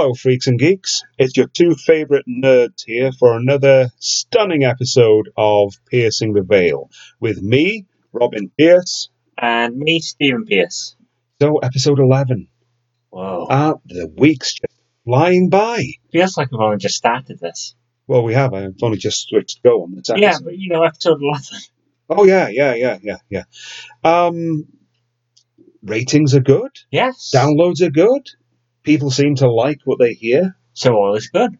Hello, freaks and geeks. It's your two favourite nerds here for another stunning episode of Piercing the Veil with me, Robin Pierce. And me, Stephen Pierce. So, episode 11. Whoa. Ah, the week's just flying by. Feels like we've only just started this. Well, we have. I've only just switched go on this episode. Yeah, but you know, episode 11. Oh, yeah, yeah, yeah, yeah, yeah. Um, ratings are good. Yes. Downloads are good. People seem to like what they hear. So all is good.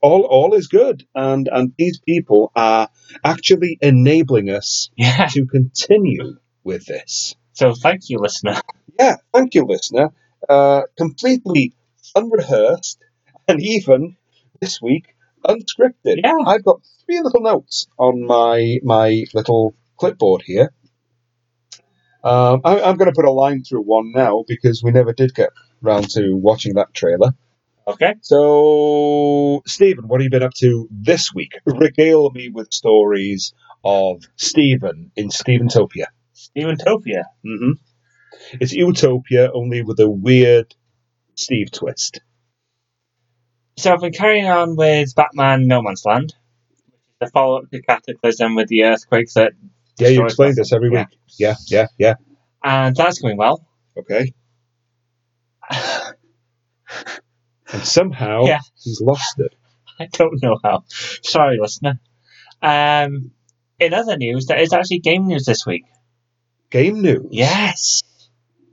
All, all is good. And, and these people are actually enabling us Yeah. to continue with this. So thank you, listener. Yeah, thank you, listener. Uh, completely unrehearsed and even this week unscripted. Yeah. I've got three little notes on my my little clipboard here. Um, I, I'm going to put a line through one now because we never did get round to watching that trailer. Okay. So, Stephen, what have you been up to this week? Regale me with stories of Stephen in Stephentopia. Steventopia. hmm It's Utopia, only with a weird Steve twist. So I've been carrying on with Batman No Man's Land, which is the follow up to Cataclysm with the earthquake that. Yeah, you destroys explain this every Yeah. week. Yeah, yeah, yeah. And that's going well. Okay. And somehow Yeah. he's lost it. I don't know how. Sorry, listener. Um, in other news, there is actually game news this week. Game news. Yes.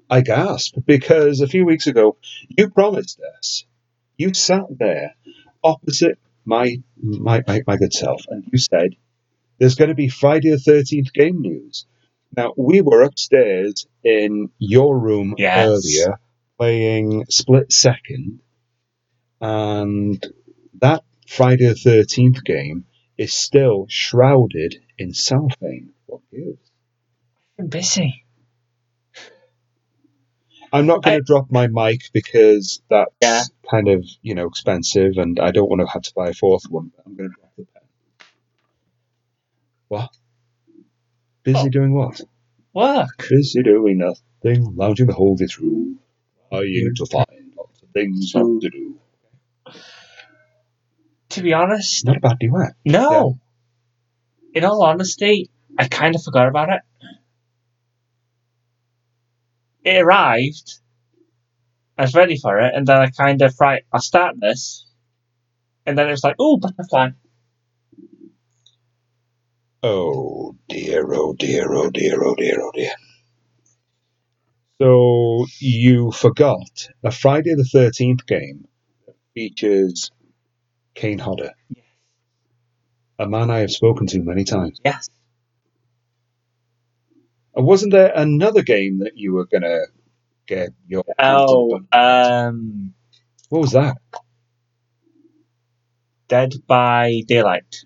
I gasped because a few weeks ago you promised us. You sat there opposite my my, my, my good self and you said there's going to be Friday the 13th game news. Now, we were upstairs in your room Yes. earlier playing Split Second, and that Friday the 13th game is still shrouded in cellophane. What gives? I'm busy. I'm not going to drop my mic because that's Yeah. kind of you know expensive, and I don't want to have to buy a fourth one. I'm going to drop the pen. What? Busy Oh. doing what? Work. Busy doing nothing, lounging the whole day through, trying to find lots of things not to do. To be honest, Not a bad duet. no. In all honesty, I kind of forgot about it. It arrived. I was ready for it, and then I kind of right. I'll start this, and then it was like, oh, butterfly. Oh dear, oh dear, oh dear, oh dear, oh dear. So you forgot a Friday the 13th game that features Kane Hodder. Yes. A man I have spoken to many times. Yes. And wasn't there another game that you were going to get your. Oh, um, What was that? Dead by Daylight.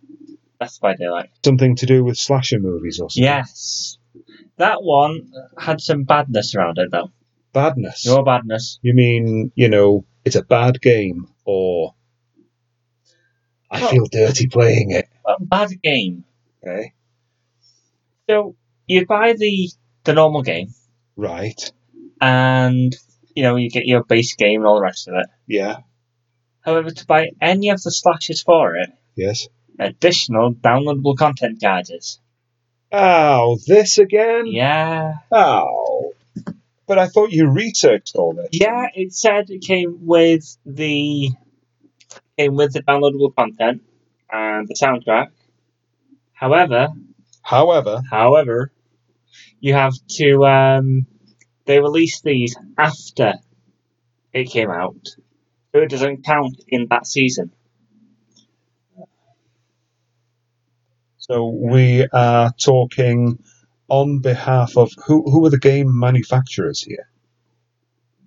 That's by Daylight. Something to do with slasher movies or something? Yes. That one had some badness around it, though. Badness. Your badness. You mean, you know, it's a bad game or. I Oh. feel dirty playing it. A bad game. Okay. So you buy the the normal game, Right. and you know you get your base game and all the rest of it. Yeah. However, to buy any of the slashes for it, Yes. additional downloadable content guides. Oh, this again? Yeah, Oh. But I thought you researched all this. yeah. It said it came with the came with the downloadable content and the soundtrack. However, However, however, you have to. Um, they released these after it came out, so it doesn't count in that season. So we are talking on behalf of who? Who are the game manufacturers here?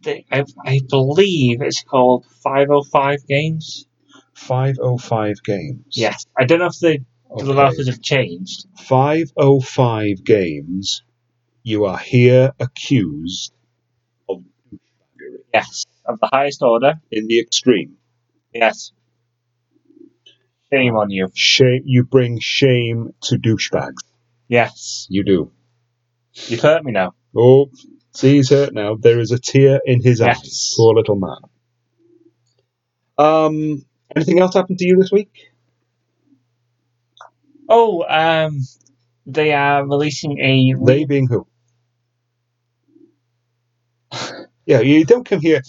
They, I, I believe it's called 505 Games. 505 Games. Yes, I don't know if the Okay. developers have changed. 505 Games. You are here accused of douchebaggery Yes, of the highest order. in the extreme. Yes. Shame on you. Shame. You bring shame to douchebags. Yes, You do. you've hurt me now. Oh, see, he's hurt now. There is a tear in his Yes. eyes. Poor little man. Um, anything else happened to you this week? Oh, um, they are releasing a. They being who? yeah, you don't come here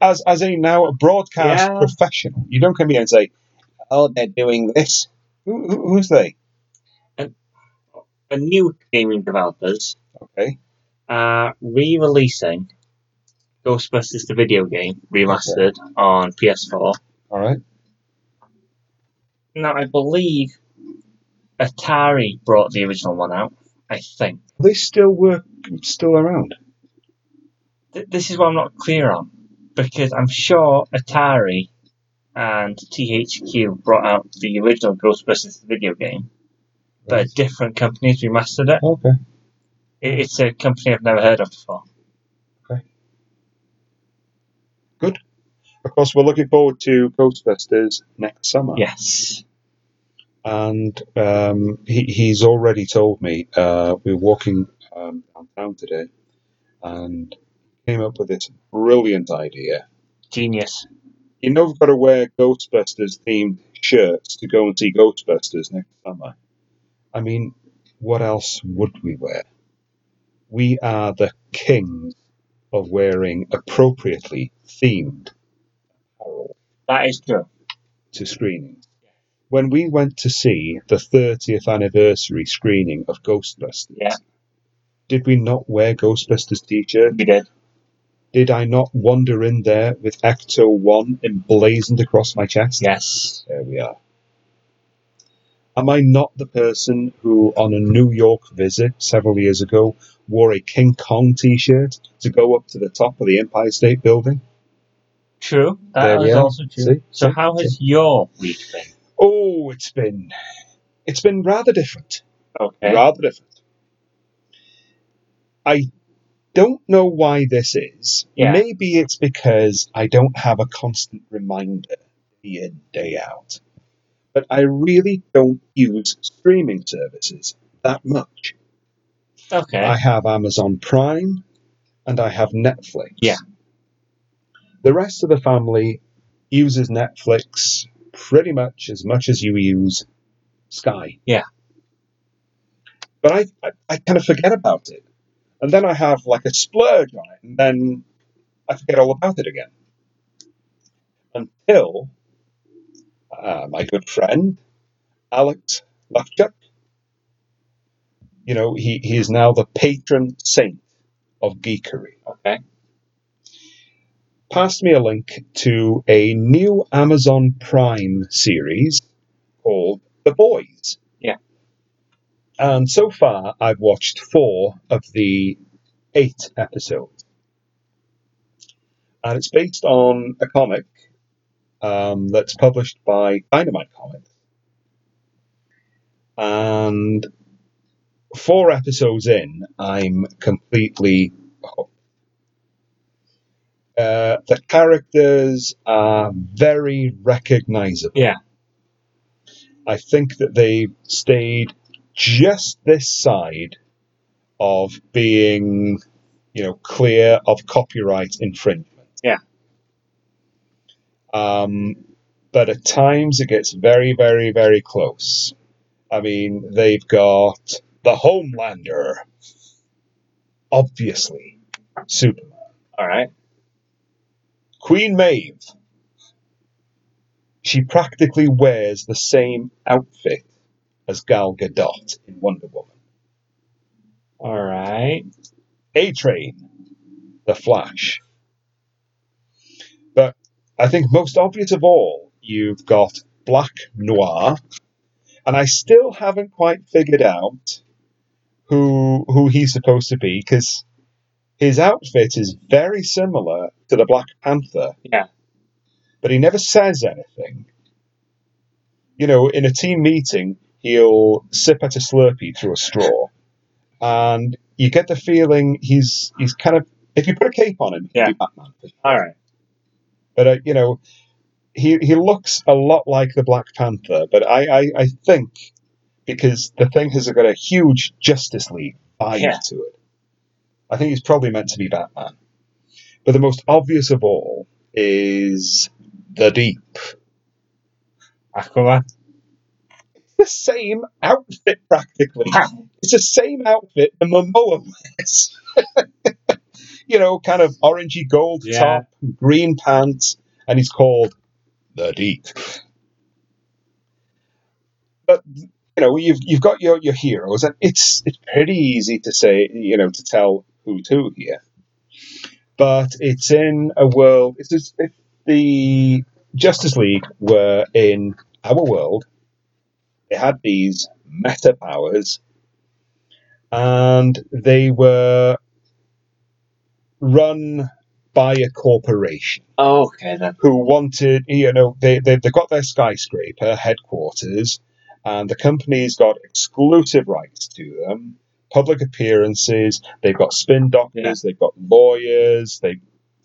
as as a now a broadcast Yeah. professional. You don't come here and say, "Oh, they're doing this." Who, who, who's they? a new gaming developers Okay, are re-releasing Ghostbusters the video game remastered on PS4. all right. Now I believe Atari brought the original one out. I think They still work, still around. Th- this is what I'm not clear on because I'm sure Atari and THQ brought out the original Ghostbusters video game, but different companies remastered it. Okay. It- It's a company I've never heard of before. Okay. Good. Of course, we're looking forward to Ghostbusters next summer. Yes. and um, he, he's already told me uh, we were walking um, downtown today and came up with this brilliant idea. Genius. You know, we've got to wear Ghostbusters themed shirts to go and see Ghostbusters next summer. I mean, what else would we wear? We are the kings of wearing appropriately themed apparel That is true. to screenings. When we went to see the 30th anniversary screening of Ghostbusters, Yeah. did we not wear Ghostbusters t-shirts? We did. Did I not wander in there with Ecto 1 emblazoned across my chest? Yes. There we are. Am I not the person who, on a New York visit several years ago, wore a King Kong t shirt to go up to the top of the Empire State Building? True. There That we are. also true. See? So See? how has your week been? Oh, it's been. It's been rather different. Okay. rather different. I don't know why this is. Yeah. Maybe it's because I don't have a constant reminder day in, day out. But I really don't use streaming services that much. Okay. I have Amazon Prime and I have Netflix. Yeah. The rest of the family uses Netflix pretty much as much as you use Sky. Yeah. But I, I, I kind of forget about it. And then I have like a splurge on it, and then I forget all about it again. Until uh, my good friend, Alex Lufchuk, you know, he, he is now the patron saint of geekery. okay. Passed me a link to a new Amazon Prime series called The Boys. And so far, I've watched four of the eight episodes. And it's based on a comic um, that's published by Dynamite Comics. And four episodes in, I'm completely hooked. Uh, the characters are very recognizable. Yeah. I think that they stayed just this side of being, you know, clear of copyright infringement. Yeah. Um, but at times it gets very, very, very close. I mean, they've got the Homelander, obviously, Superman. All right. Queen Maeve. She practically wears the same outfit as Gal Gadot in Wonder Woman. All right. A Train, The Flash. But I think most obvious of all, you've got Black Noir, and I still haven't quite figured out who who he's supposed to be because his outfit is very similar to the Black Panther. Yeah. But he never says anything. You know, in a team meeting, he'll sip at a Slurpee through a straw, and you get the feeling he's he's kind of if you put a cape on him, Yeah. be Batman. All right. But uh, you know, he he looks a lot like the Black Panther. But I I, I think because the thing has got a huge Justice League vibe Yeah. to it, I think he's probably meant to be Batman. But the most obvious of all is The Deep. Aquaman. The same outfit, practically. It's the same outfit the Momoa wears. you know, kind of orangey gold Yeah. top, green pants, and he's called The Deep. But you know, you've you've got your, your heroes, and it's it's pretty easy to say, you know, to tell who's who here. But it's in a world. It's as if the Justice League were in our world. They had these meta powers, and they were run by a corporation Oh, okay then. who wanted, you know, they, they, they got their skyscraper headquarters, and the company's got exclusive rights to them, public appearances, they've got spin doctors, Yeah. they've got lawyers, they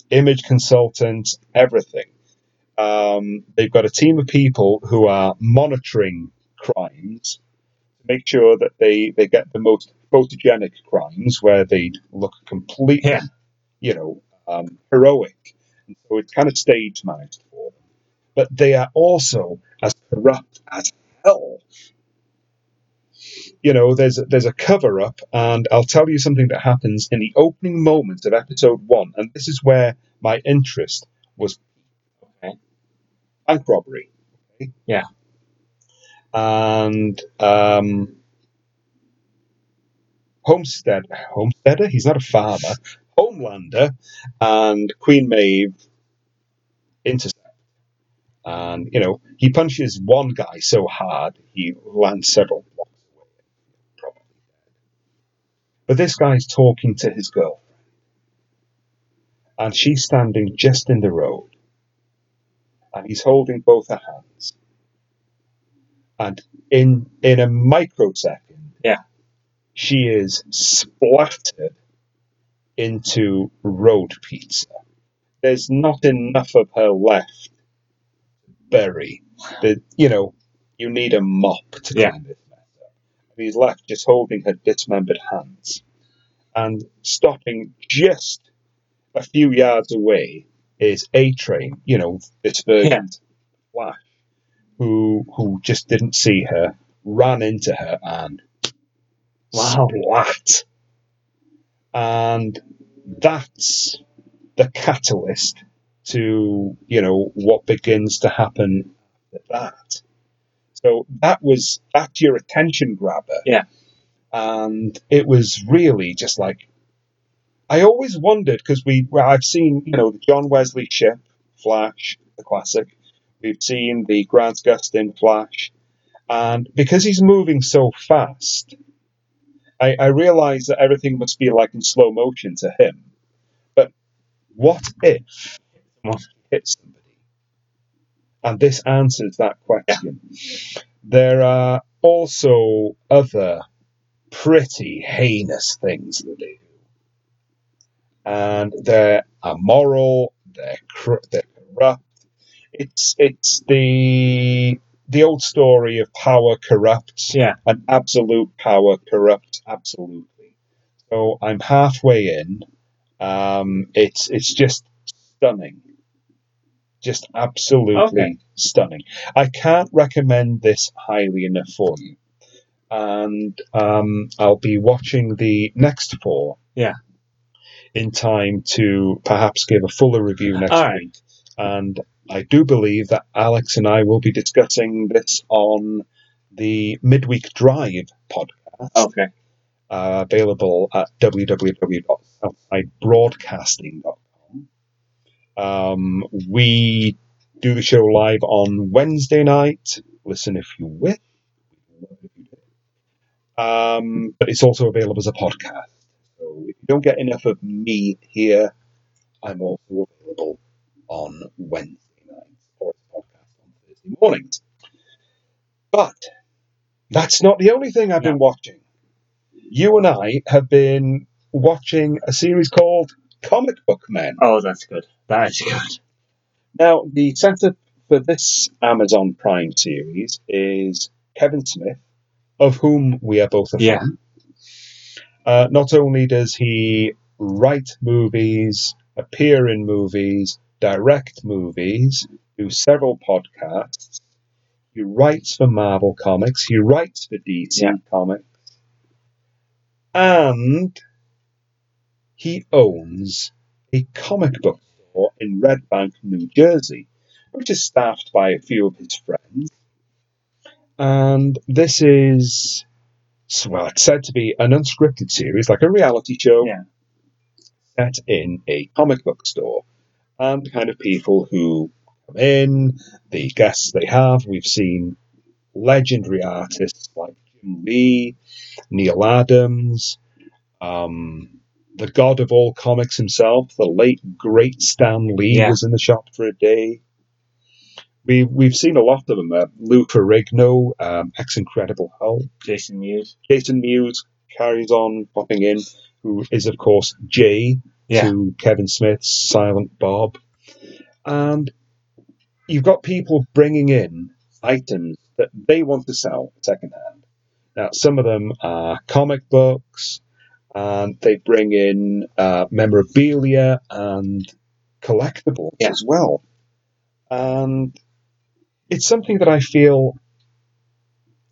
image consultants, everything. Um, they've got a team of people who are monitoring crimes to make sure that they, they get the most photogenic crimes where they look completely, Yeah. you know, um, heroic. And so it's kind of stage managed for them. But they are also as corrupt as hell. You know, there's a, there's a cover up, and I'll tell you something that happens in the opening moments of episode one, and this is where my interest was. Okay. Bank robbery. Okay? Yeah. And um, Homestead, Homesteader. He's not a farmer. Homelander and Queen Maeve intercept. And, you know, he punches one guy so hard he lands several blocks away. But this guy's talking to his girlfriend. And she's standing just in the road. And he's holding both her hands. And in in a microsecond, Yeah. she is splattered into road pizza. There's not enough of her left to bury. The, you know, you need a mop to clean Yeah. this mess up. And he's left just holding her dismembered hands. And stopping just a few yards away is A Train, you know, this version Flash, who who just didn't see her, ran into her and Wow. splat. And that's the catalyst to, you know, what begins to happen after that. So that was that's your attention grabber. Yeah. And it was really just like I always wondered because we well, I've seen, you know, the John Wesley Shipp, Flash, the classic. We've seen the Grant Gustin Flash. And because he's moving so fast, I, I realize that everything must be like in slow motion to him. But what if he hits somebody? And this answers that question. There are also other pretty heinous things that they do. And they're immoral, they're, cor- they're corrupt. It's, it's the, the old story of power corrupts Yeah. and absolute power corrupts absolutely. So I'm halfway in. Um, it's it's just stunning, just absolutely Okay. stunning. I can't recommend this highly enough for you. And um, I'll be watching the next four. Yeah. In time to perhaps give a fuller review next right. week. And I do believe that Alex and I will be discussing this on the Midweek Drive podcast, Okay. uh, available at www.southsidebroadcasting.com. Um, we do the show live on Wednesday night. Listen if you wish. Um, but it's also available as a podcast. So if you don't get enough of me here, I'm also available on Wednesday nights or as a podcast on Thursday mornings. But that's not the only thing I've been watching. You and I have been watching a series called Comic Book Men. Oh, that's good. That is good. Now, the centre for this Amazon Prime series is Kevin Smith, of whom we are both a Yeah. fan. Uh, not only does he write movies, appear in movies, direct movies, do several podcasts. He writes for Marvel Comics. He writes for DC Yeah. Comics. And he owns a comic book store in Red Bank, New Jersey, which is staffed by a few of his friends. And this is, well, it's said to be an unscripted series, like a reality show, Yeah. set in a comic book store. And the kind of people who come in, the guests they have, we've seen legendary artists like Jim Lee, Neal Adams, um, the god of all comics himself, the late great Stan Lee Yeah. was in the shop for a day. We we've seen a lot of them. Uh, Lou Ferrigno, um, ex Incredible Hulk, Jason Mewes. Jason Mewes carries on popping in, who is of course Jay Yeah. to Kevin Smith's Silent Bob, and you've got people bringing in items that they want to sell secondhand. Now, some of them are comic books, and they bring in uh, memorabilia and collectibles Yeah. as well. And it's something that I feel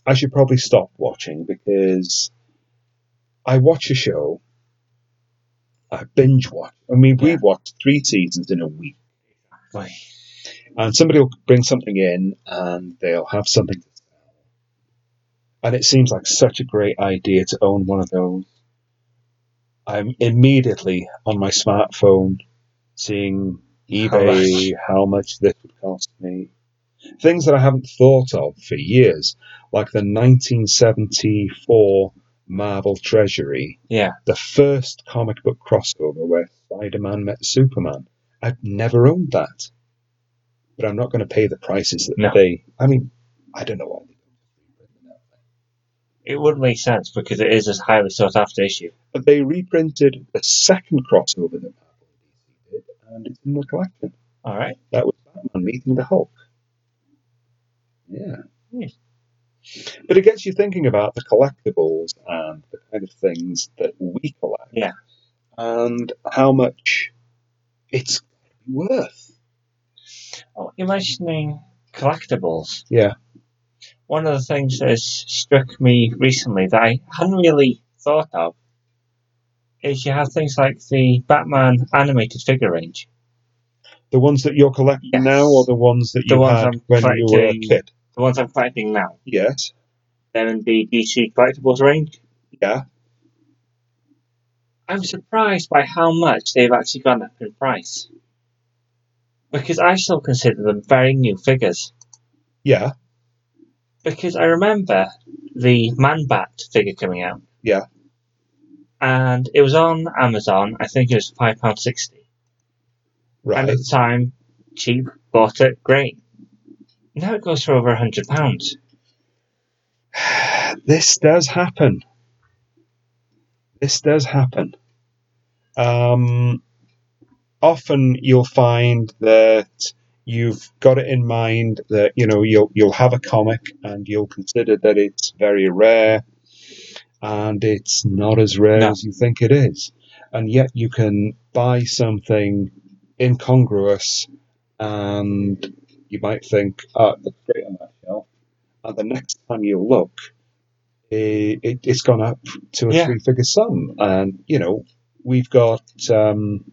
I should probably stop watching because I watch a show, I binge watch. I mean, Yeah. we've watched three seasons in a week Like, and somebody will bring something in and they'll have something to sell. And it seems like such a great idea to own one of those. I'm immediately on my smartphone seeing eBay, how much this would cost me. Things that I haven't thought of for years, like the 1974 Marvel Treasury, yeah. the first comic book crossover where Spider Man met Superman. I've never owned that. But I'm not going to pay the prices that No. they. I mean, I don't know why they don't. It would make sense because it is a highly sought after issue. But they reprinted the second crossover that Marvel and did, and it's in the collection. All right. That was Batman meeting the Hulk. Yeah. Hmm. But it gets you thinking about the collectibles and the kind of things that we collect. Yeah. And how much it's worth. Oh, you're mentioning collectibles. Yeah. One of the things that struck me recently that I hadn't really thought of is you have things like the Batman animated figure range. The ones that you're collecting Yes. now or the ones that The you ones had I'm when you were a kid? The ones I'm collecting now. Yes. They're in the DC collectibles range. Yeah. I'm surprised by how much they've actually gone up in price. Because I still consider them very new figures. Yeah. Because I remember the Man Bat figure coming out. Yeah. And it was on Amazon, I think it was £5.60. Right. And at the time, cheap, bought it, great. Now it goes for over a £100. this does happen. This does happen. Um, often you'll find that you've got it in mind that you know you'll you'll have a comic and you'll consider that it's very rare, and it's not as rare No. as you think it is, and yet you can buy something incongruous, and you might think, "Oh, it looks great on that shelf," and the next time you look, it, it, it's gone up to a Yeah. three-figure sum, and you know we've got um,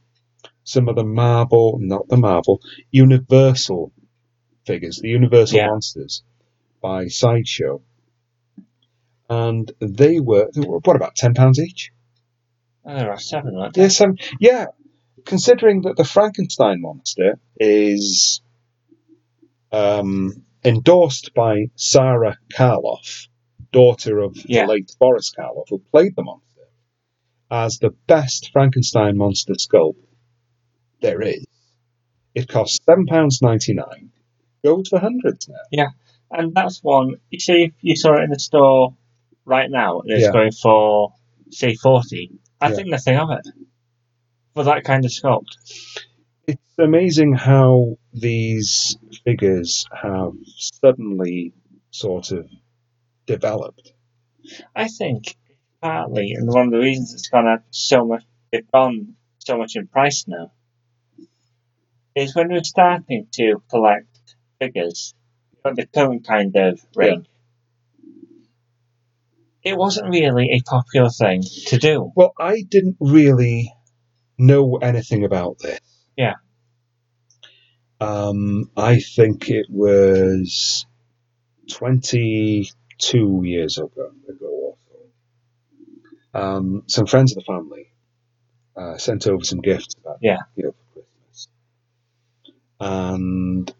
some of the Marvel, not the Marvel, Universal figures, the Universal Yeah. monsters by Sideshow, and they were they were, what about ten pounds each? Oh, there are seven, there? Yes, um, yeah. Considering that the Frankenstein monster is um, endorsed by Sarah Karloff, daughter of Yeah. the late Boris Karloff, who played the monster, as the best Frankenstein monster sculpt there is. It costs seven pounds ninety nine. Goes for hundreds now. Yeah. And that's one, you see, if you saw it in the store right now and it's Yeah. going for, say, 40 I Yeah. think nothing of it. For that kind of sculpt. It's amazing how these figures have suddenly sort of developed. I think partly, and one of the reasons it's gone up so much, it's gone so much in price now, is when we're starting to collect figures, the current kind of range, it wasn't really a popular thing to do. Well, I didn't really know anything about this. Yeah. Um, I think it was 22 years ago, ago or so. Um, some friends of the family uh, sent over some gifts about Yeah. you know. And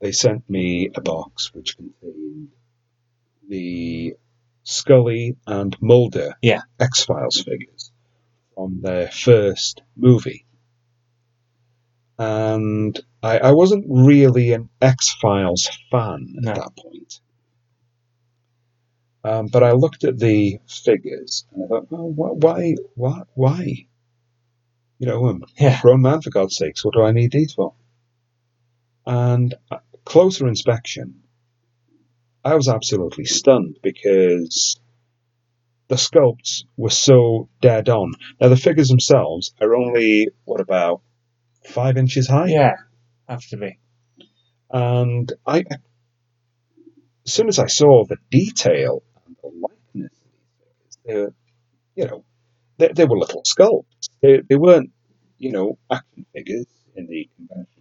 they sent me a box which contained the Scully and Mulder Yeah. X Files figures from their first movie. And I, I wasn't really an X Files fan No. at that point. Um, but I looked at the figures and I thought, oh, wh- why, why, why? You know, I'm a Yeah. grown man for God's sakes. What do I need these for? And uh, closer inspection, I was absolutely stunned because the sculpts were so dead on. Now the figures themselves are only what about five inches high, Yeah, have to be. and I, as soon as I saw the detail and the likeness of these figures, they were, you know, they, they were little sculpts. They, they weren't, you know, action figures in the conventional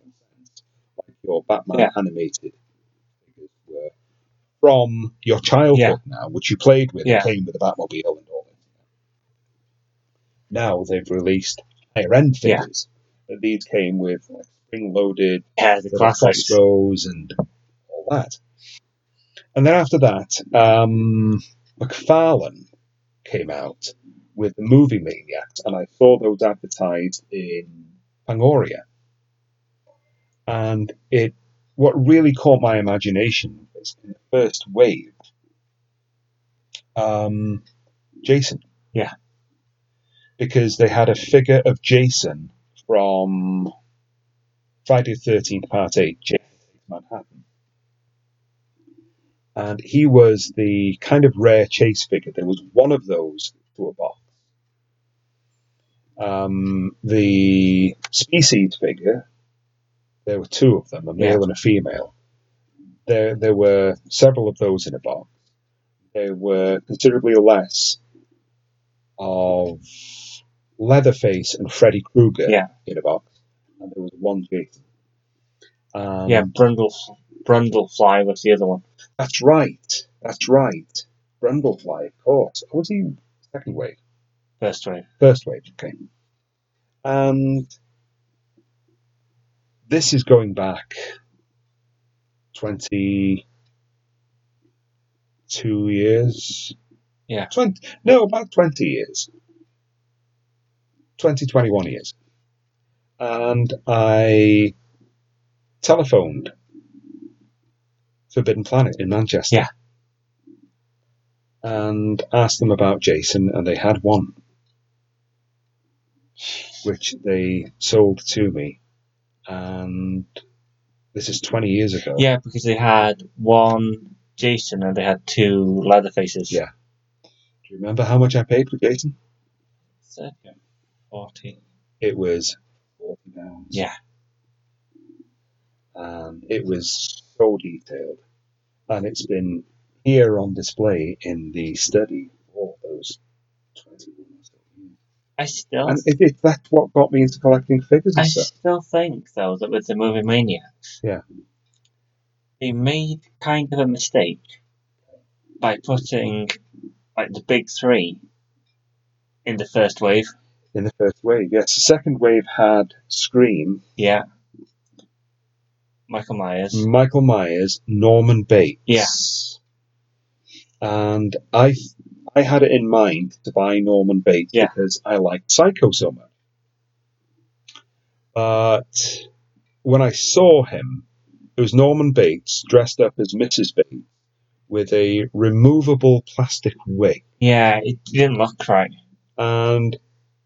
your Batman Yeah. animated figures were from your childhood Yeah. now, which you played with, Yeah. and came with the Batmobile and all that. Now they've released higher end figures, but these came with like spring loaded Yeah, the little classics. crossbows and all that. And then after that, um, McFarlane came out with the movie Maniacs, and I saw those advertised in Fangoria. And it, what really caught my imagination was in the first wave, um, Jason. Yeah. Because they had a figure of Jason from Friday the Thirteenth Part Eight, Jason Manhattan, and he was the kind of rare chase figure. There was one of those to a box. Um, the species figure, there were two of them, a male Yeah. and a female. There, there were several of those in a box. There were considerably less of Leatherface and Freddy Krueger Yeah. in a box, and there was one Jason. Um, Yeah, Brundle, Brundlefly was the other one. that's right. That's right. Brundlefly, of course. Or was he second wave? First wave. First wave, okay. And this is going back 22 years. Yeah. 20, no, about 20 years. 20, 21 years. And I telephoned Forbidden Planet in Manchester. Yeah. And asked them about Jason, and they had one which they sold to me, and this is 20 years ago. Yeah, because they had one Jason and they had two Leatherfaces. Yeah. Do you remember how much I paid for Jason? Circa 40. It was 40 pounds. Yeah. And it was so detailed. And it's been here on display in the study for those 21 or so years. I still, And it, it, that's what got me into collecting figures I stuff. still think though that with the movie Maniacs, Yeah. they made kind of a mistake by putting like the big three in the first wave. In the first wave, yes. The second wave had Scream, Yeah. Michael Myers. Michael Myers, Norman Bates. Yeah. And I I had it in mind to buy Norman Bates Yeah. because I liked Psycho so much. But when I saw him, it was Norman Bates dressed up as Mrs. Bates with a removable plastic wig. Yeah, it didn't look right. And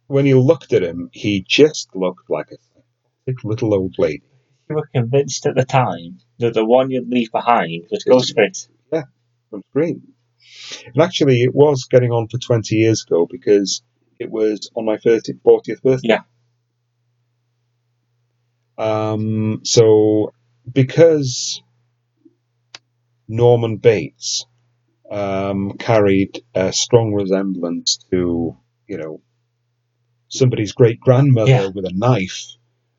when you looked at him, he just looked like a little old lady. You were convinced at the time that the one you'd leave behind was Ghostface. Yeah, from Scream. And actually, it was getting on for 20 years ago because it was on my 30, 40th birthday. Yeah. Um, so because Norman Bates um, carried a strong resemblance to, you know, somebody's great grandmother Yeah. with a knife,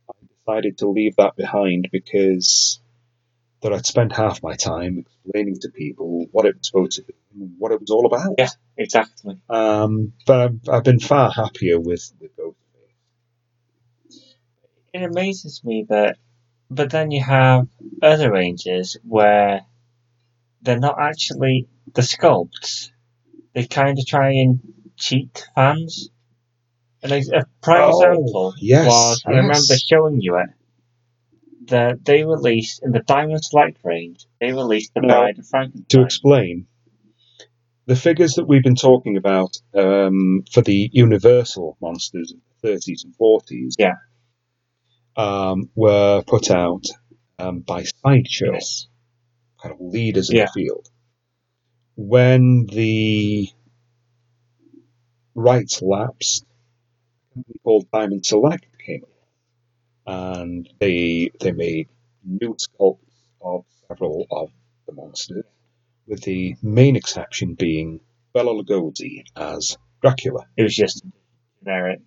I decided to leave that behind because that I'd spend half my time explaining to people what it was supposed to be and what it was all about. Yeah. Exactly. Um, but I've, I've been far happier with with Ghostface. It amazes me that, but then you have other ranges where they're not actually the sculpts. They kind of try and cheat fans. And a, prime Oh, example yes, was, I remember showing you it, that they released in the Diamond Select range, they released the Now, Bride of Frankenstein. to explain the figures that we've been talking about um, for the Universal monsters of the 30s and 40s Yeah. um, were put out um, by Sideshow, Yes. kind of leaders in Yeah. the field. When the rights lapsed, a company called Diamond Select and they they made new sculpts of several of the monsters, with the main exception being Bela Lugosi as Dracula. It was just generic.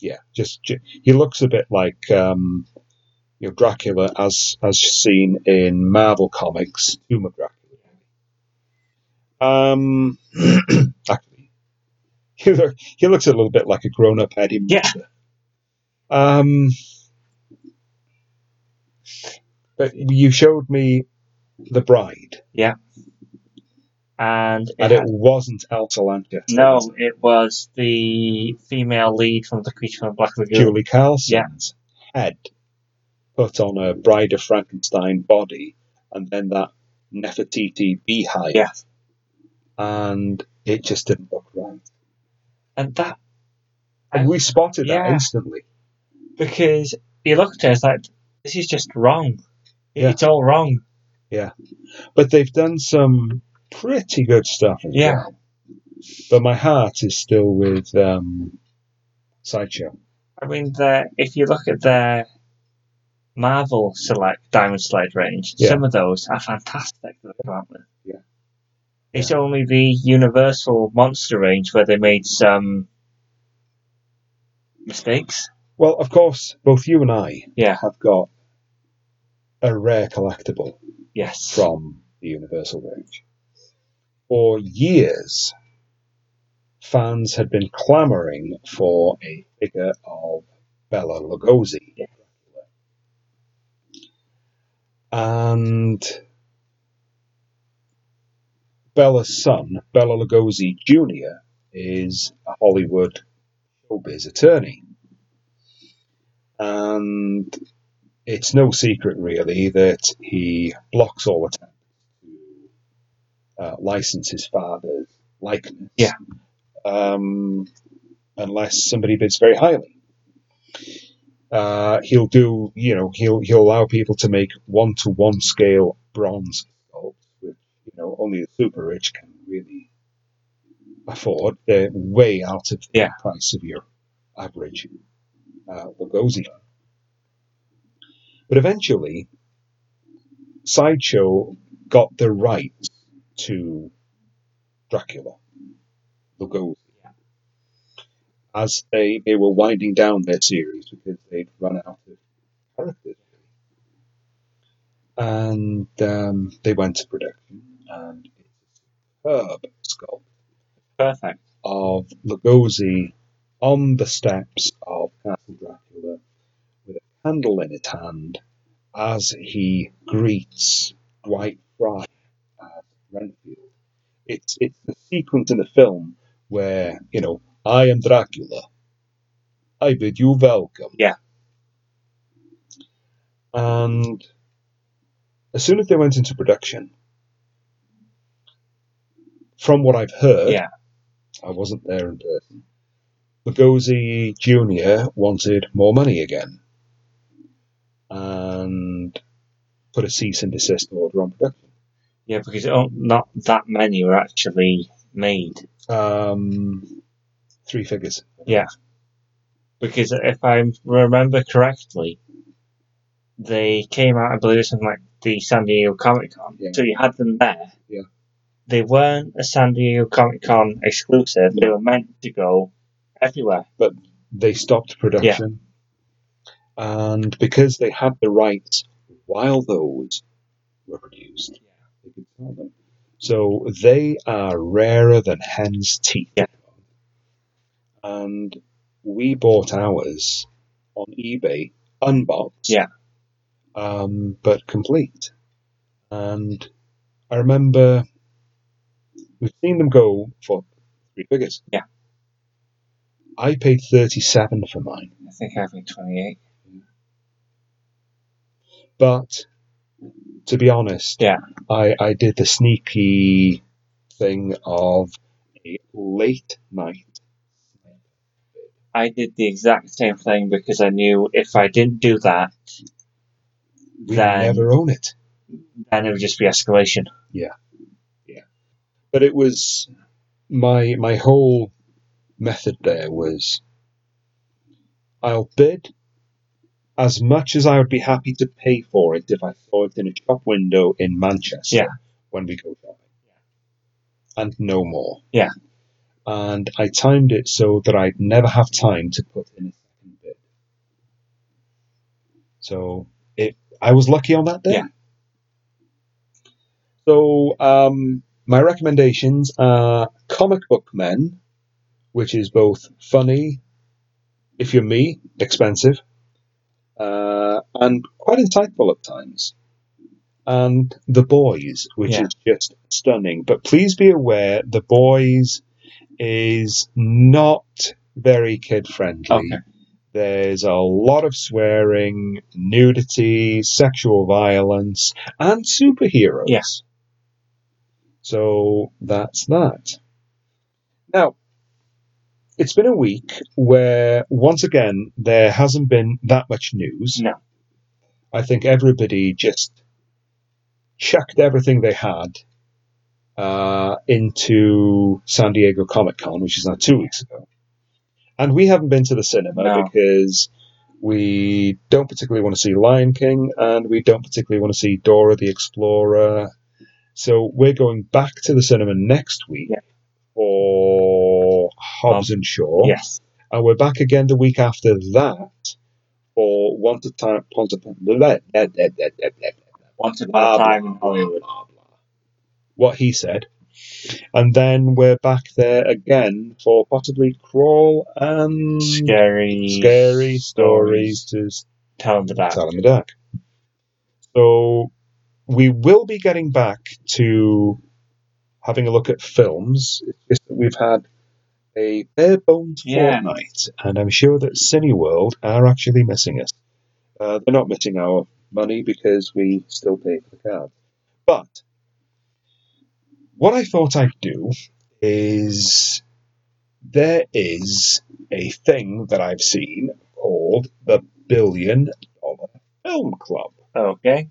Yeah, just, he looks a bit like um, you know Dracula as as seen in Marvel comics, Tomb of Dracula. Um, actually, he, look, he looks a little bit like a grown-up Eddie Yeah. Um, Uh, you showed me the bride, Yeah. And it and it had- wasn't Elsa Lanchester. no, was it? it was the female lead from the Creature from the Black Lagoon. Julie Carlson's head put on a Bride of Frankenstein body, and then that Nefertiti beehive, Yeah. and it just didn't look right. And that, And we spotted that instantly. because you looked at it, it's like, this is just wrong. Yeah. It's all wrong. Yeah, but they've done some pretty good stuff as Yeah. well. But my heart is still with um, Sideshow. I mean, the, if you look at their Marvel Select, Diamond Select range, Yeah. some of those are fantastic out with. Yeah. It's only the Universal Monster range where they made some mistakes. Well, of course, both you and I Yeah. have got a rare collectible Yes. from the Universal range. For years, fans had been clamouring for a figure of Bela Lugosi. Yeah. And Bela's son, Bela Lugosi Jr., is a Hollywood showbiz attorney. And it's no secret, really, that he blocks all attempts to uh, license his father's likeness. Yeah. Um, unless somebody bids very highly. Uh, he'll do, you know, he'll he'll allow people to make one to one scale bronze sculpts, which you know only the super rich can really afford. They're way out of the Yeah. price of your average uh, Lugosi. But eventually, Sideshow got the rights to Dracula, Lugosi, as they, they were winding down their series because they'd run out of characters. And um, they went to production, and it's a superb sculpt Perfect. of Lugosi on the steps of Castle Dracula candle in his hand as he greets Dwight Frye as Renfield. It's it's the sequence in the film where, you know, I am Dracula. I bid you welcome. Yeah. And as soon as they went into production, from what I've heard, Yeah. I wasn't there in person. Lugosi Jr. wanted more money again and put a cease and desist order on production. Yeah, because oh, not that many were actually made. Um, three figures. Yeah. Because if I remember correctly, they came out, I believe, it's something like the San Diego Comic Con. Yeah. So you had them there. Yeah. They weren't a San Diego Comic Con exclusive. They were meant to go everywhere. But they stopped production, and because they had the rights while those were produced, they could sell them. So they are rarer than hen's teeth. Yeah. And we bought ours on eBay, unboxed. Yeah. Um, but complete. And I remember we've seen them go for three figures. Yeah. I paid 37 for mine. I think I paid 28. But to be honest, Yeah. I, I did the sneaky thing of a late night. I did the exact same thing because I knew if I didn't do that, We Then- never own it. then it would just be escalation. Yeah, yeah. But it was my my whole method there was I'll bid as much as I would be happy to pay for it if I saw it in a shop window in Manchester Yeah. when we go shopping. And no more. Yeah. And I timed it so that I'd never have time to put in a second bid. So it I was lucky on that day. Yeah. So um, my recommendations are Comic Book Men, which is both funny, if you're me, expensive, uh, and quite insightful at times. And The Boys, which Yeah. is just stunning. But please be aware, The Boys is not very kid friendly. Okay. There's a lot of swearing, nudity, sexual violence, and superheroes. Yeah. So that's that. Now, it's been a week where, once again, there hasn't been that much news. No. I think everybody just chucked everything they had uh, into San Diego Comic Con, which is now two weeks ago. And we haven't been to the cinema No. because we don't particularly want to see Lion King and we don't particularly want to see Dora the Explorer. So we're going back to the cinema next week Yeah. for Hobbs um, and Shaw. Yes. And we're back again the week after that for Once Upon blah, Once upon a time in Hollywood. What he said. And then we're back there again for possibly Crawl and Scary. Scary Stories to Tell in the dark. Tell in the Dark. So we will be getting back to having a look at films. It's just that we've had a bare bones Yeah. fortnight, and I'm sure that Cineworld are actually missing us. Uh, they're not missing our money because we still pay for the card. But what I thought I'd do is there is a thing that I've seen called the Billion Dollar Film Club Okay.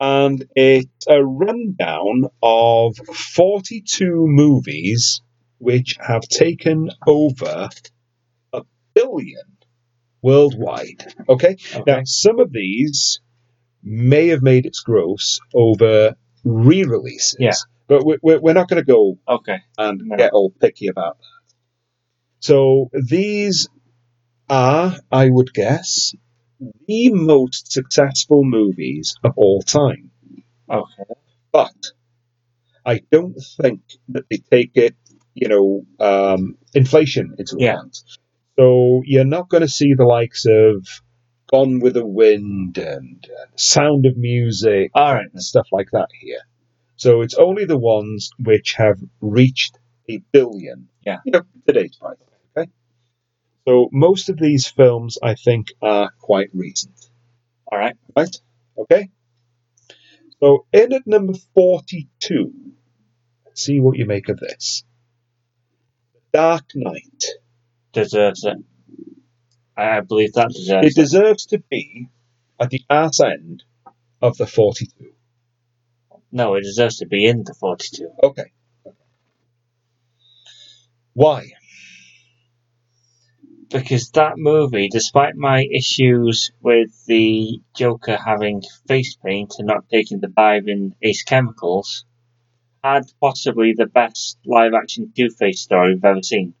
and it's a rundown of 42 movies which have taken over a billion worldwide. Okay? Okay. Now, some of these may have made its gross over re releases, Yeah. but we- we're, we're not going to go Okay. and No. get all picky about that. So these are, I would guess, the most successful movies of all time. Okay. But I don't think that they take it, you know, um, inflation into Yeah. So you're not going to see the likes of Gone with the Wind and uh, Sound of Music All right. and stuff like that here. So it's only the ones which have reached a billion. Yeah. You know, today's price. Okay. So most of these films, I think, are quite recent. All right. Right? Okay. So in at number forty-two, let's see what you make of this. Dark Knight. Deserves it. I believe that deserves It deserves to be at the arse end of the forty-two. No, it deserves to be in the 42. Okay. Why? because that movie, despite my issues with the Joker having face paint and not taking the dive in Ace Chemicals, had possibly the best live action Two Face story we've ever seen.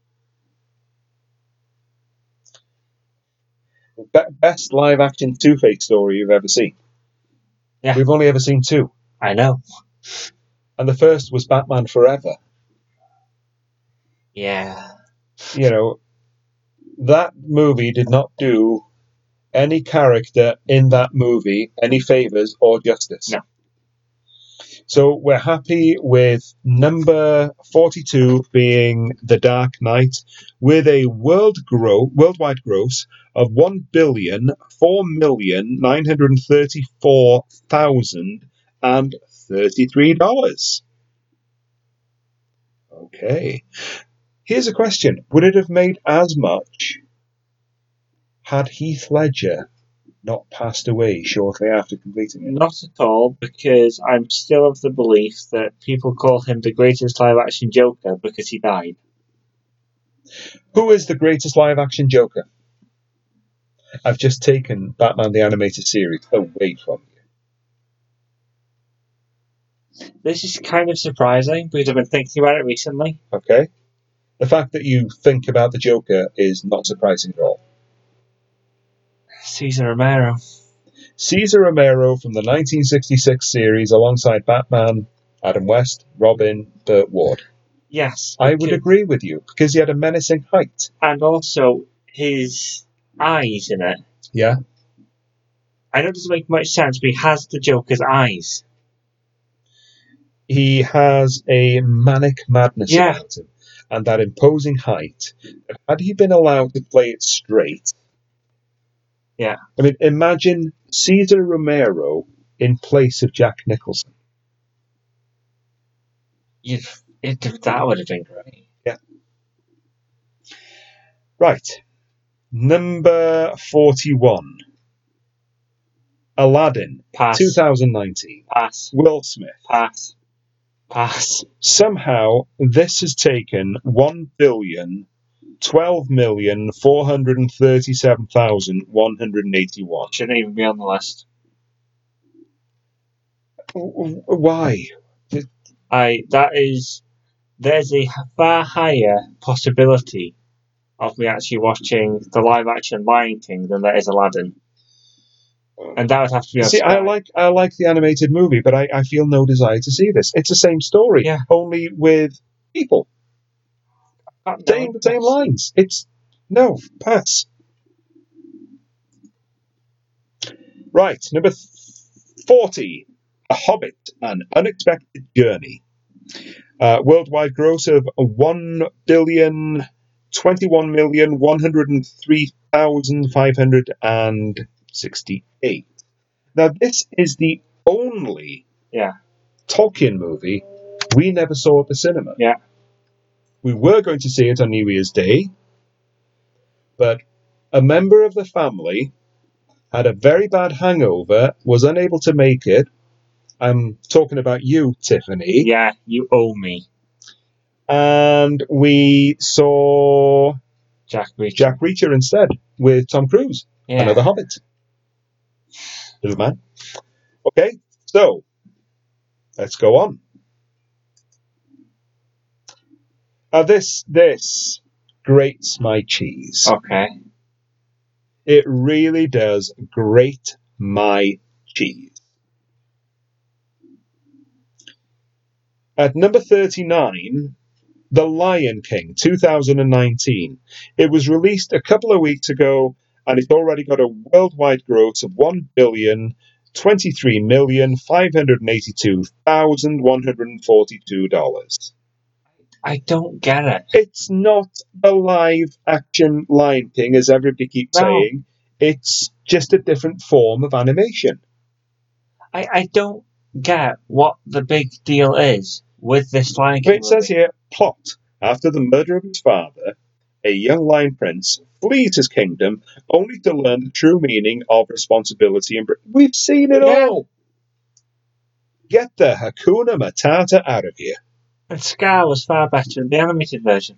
Be- best live action Two Face story you've ever seen. Yeah. We've only ever seen two. I know. And the first was Batman Forever. Yeah. You know, that movie did not do any character in that movie any favors or justice. No. So we're happy with number 42 being The Dark Knight with a world grow, worldwide gross of one billion four million nine hundred thirty-four thousand and thirty-three dollars. Okay. Here's a question: Would it have made as much had Heath Ledger not passed away shortly after completing it? Not at all, because I'm still of the belief that people call him the greatest live action Joker because he died. Who is the greatest live-action Joker? I've just taken Batman the Animated Series away from you. This is kind of surprising because I've been thinking about it recently. Okay. The fact that you think about the Joker is not surprising at all. Cesar Romero. Cesar Romero from the 1966 series, alongside Batman, Adam West, Robin, Burt Ward. Yes. I would agree with you because he had a menacing height. And also his eyes in it. Yeah. I know it doesn't make much sense, but he has the Joker's eyes. He has a manic madness Yeah. about him and that imposing height. Had he been allowed to play it straight, Yeah. I mean, imagine Cesar Romero in place of Jack Nicholson. You'd, it, that would have been great. Yeah. Right. Number 41. Aladdin, Pass. 2019. Pass. Will Smith. Pass. Pass. Somehow, this has taken one billion twelve million four hundred and thirty-seven thousand one hundred and eighty-one. Shouldn't even be on the list. Why? I that is there's a far higher possibility of me actually watching the live action Lion King than there is Aladdin. And that would have to be See, I like I like the animated movie, but I, I feel no desire to see this. It's the same story, Yeah. only with people. Same same lines. It's no pass. Right, number forty, A Hobbit: An Unexpected Journey. Uh, worldwide gross of one billion twenty-one million one hundred and three thousand five hundred and sixty-eight. Now, this is the only Yeah. Tolkien movie we never saw at the cinema. Yeah. We were going to see it on New Year's Day, but a member of the family had a very bad hangover, was unable to make it. I'm talking about you, Tiffany. Yeah, you owe me, And we saw Jack Reacher. Jack Reacher instead with Tom Cruise, yeah. another Hobbit. Little man. Okay, so let's go on. Now this this grates my cheese. Okay. It really does grate my cheese. At number 39, The Lion King 2019. It was released a couple of weeks ago and it's already got a worldwide gross of one billion twenty-three million five hundred eighty-two thousand one hundred forty-two dollars. I don't get it. It's not the live action Lion King as everybody keeps No. saying. It's just a different form of animation. I, I don't get what the big deal is with this Lion King. It says here plot. After the murder of his father, a young lion prince flees his kingdom only to learn the true meaning of responsibility and. br- We've seen it Yeah. all! Get the Hakuna Matata out of here. And Scar was far better in the animated version.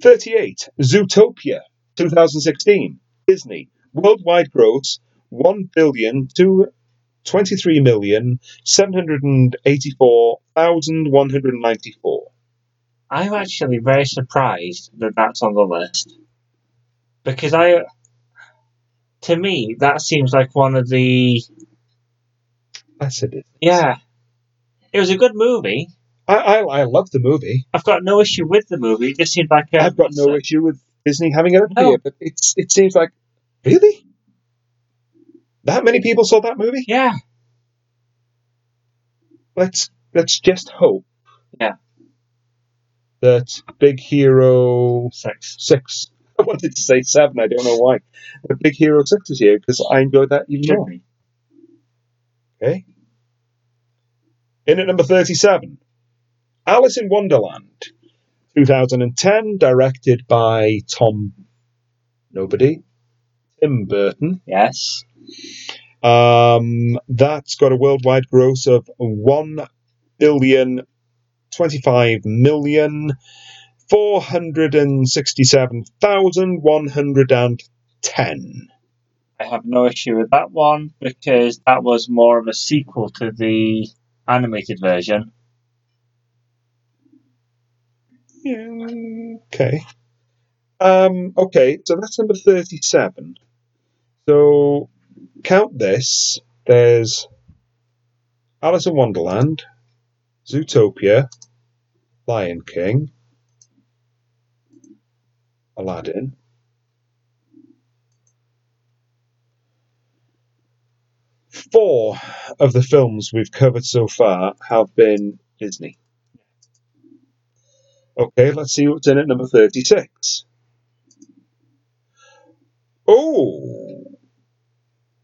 38. Zootopia, 2016. Disney. Worldwide gross, 1 billion to 23 million 784,194. I'm actually very surprised that that's on the list because I, to me, that seems like one of the That's it. yeah. It was a good movie. I, I, I love the movie. I've got no issue with the movie. It just seemed like a, I've got no issue with Disney having it up No. here, but it's it seems like really that many people saw that movie. Yeah, Let's let's just hope. Yeah. That Big Hero six. Six. I wanted to say seven. I don't know why. But Big Hero Six is here because I enjoyed that even more. Okay. In at number 37, Alice in Wonderland, 2010, directed by Tom Nobody, Tim Burton. Yes. Um, that's got a worldwide gross of 1 billion 25 million 467,110. I have no issue with that one because that was more of a sequel to the animated version. Yeah, okay. Um, okay, so that's number 37. So count this. There's Alice in Wonderland, Zootopia, Lion King, Aladdin. Four of the films we've covered so far have been Disney. Okay, let's see what's in at number 36. Oh!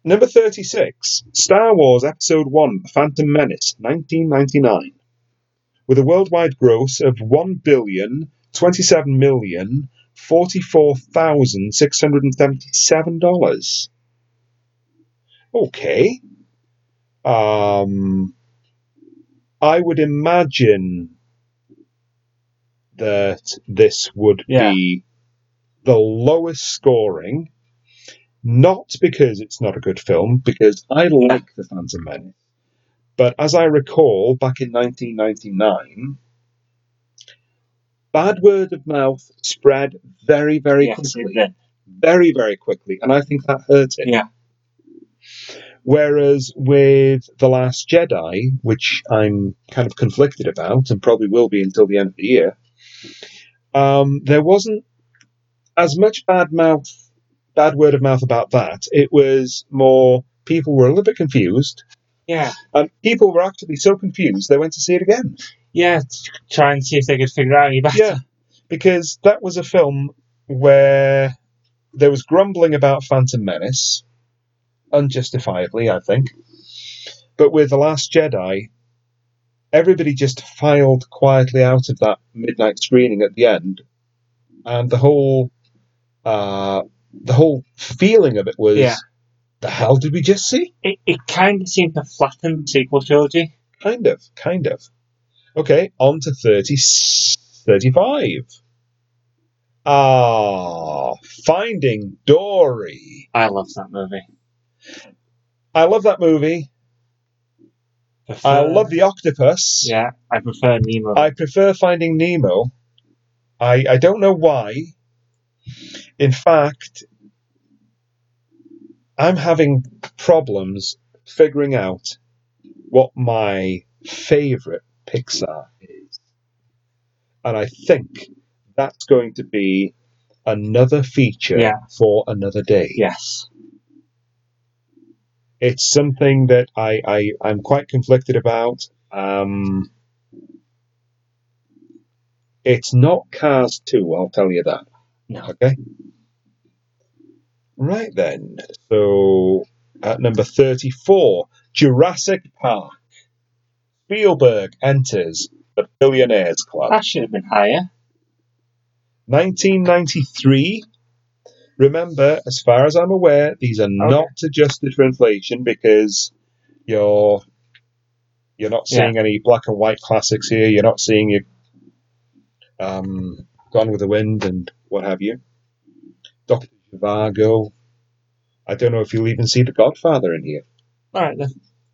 Number 36 Star Wars Episode 1 The Phantom Menace, 1999. With a worldwide gross of one billion twenty-seven million forty-four thousand six hundred and seventy-seven dollars. Okay. Um, I would imagine that this would Yeah. be the lowest scoring, not because it's not a good film, because I like The Phantom Menace. But as I recall, back in 1999, bad word of mouth spread very, very yes, quickly it did. very, very quickly, and I think that hurt it. Yeah. Whereas with The Last Jedi, which I'm kind of conflicted about, and probably will be until the end of the year, um, there wasn't as much bad mouth, bad word of mouth about that. It was more people were a little bit confused, Yeah. and people were actually so confused they went to see it again. Yeah, to try and see if they could figure out any better. Yeah, because that was a film where there was grumbling about Phantom Menace, unjustifiably, I think. But with The Last Jedi, everybody just filed quietly out of that midnight screening at the end, and the whole, uh, the whole feeling of it was, Yeah. the hell did we just see? It, it kind of seemed to flatten the sequel trilogy. Kind of, kind of. Okay, on to 30, 35. Ah, Finding Dory. I love that movie. I love that movie. I love the octopus. Yeah, I prefer Nemo. I prefer Finding Nemo. I, I don't know why. In fact, I'm having problems figuring out what my favourite Pixar is. And I think that's going to be another feature Yeah. for another day. yes. It's something that I, I, I'm quite conflicted about. Um, it's not Cars 2, I'll tell you that. No. Okay. Right then. So at number 34, Jurassic Park. Spielberg enters the Billionaires Club. That should have been higher. 1993. Remember, as far as I'm aware, these are not adjusted for inflation because you're you're not seeing any black and white classics here. You're not seeing your um, Gone with the Wind and what have you. Doctor Zhivago. I don't know if you'll even see The Godfather in here. All right then.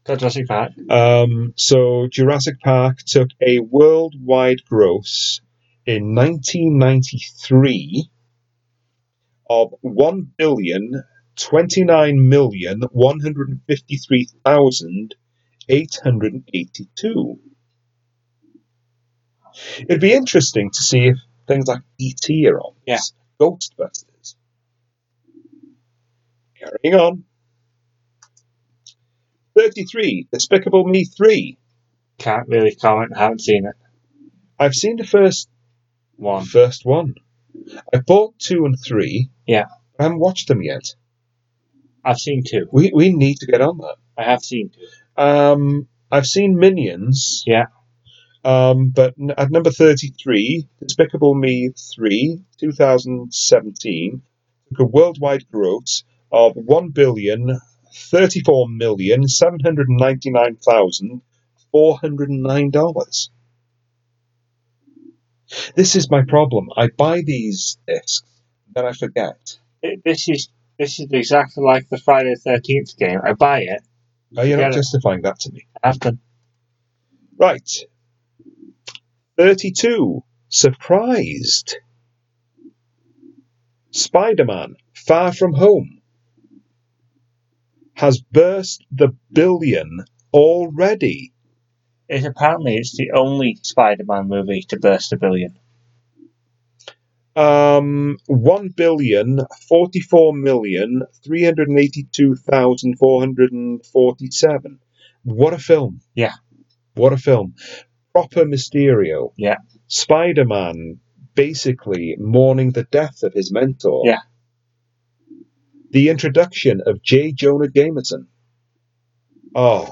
Go Jurassic Park. Um, so Jurassic Park took a worldwide gross in 1993 of one billion twenty nine million one hundred fifty three thousand eight hundred eighty two. It'd be interesting to see if things like ET are on. Yeah. Ghostbusters. Carrying on. 33. Despicable Me 3. Can't really comment. Haven't seen it. I've seen the first One. first one. I bought two and three. Yeah. I haven't watched them yet. I've seen two. We we need to get on that. I have seen two. Um, I've seen Minions. Yeah. Um, but n- at number thirty-three, Despicable Me three, two thousand seventeen, took a worldwide gross of one billion thirty-four million seven hundred ninety-nine thousand four hundred nine dollars. This is my problem. I buy these discs, then I forget. It, this is this is exactly like the Friday Thirteenth game. I buy it. Oh, you're not Forget it. justifying that to me. I have to. Right. 32. Surprised. Spider Man Far From Home has burst the billion already. It apparently it's the only Spider-Man movie to burst a billion. Um, one billion forty-four million three hundred eighty-two thousand four hundred forty-seven. What a film! Yeah. what a film! Proper Mysterio. Yeah. Spider-Man basically mourning the death of his mentor. Yeah. The introduction of J. Jonah Jameson. Oh,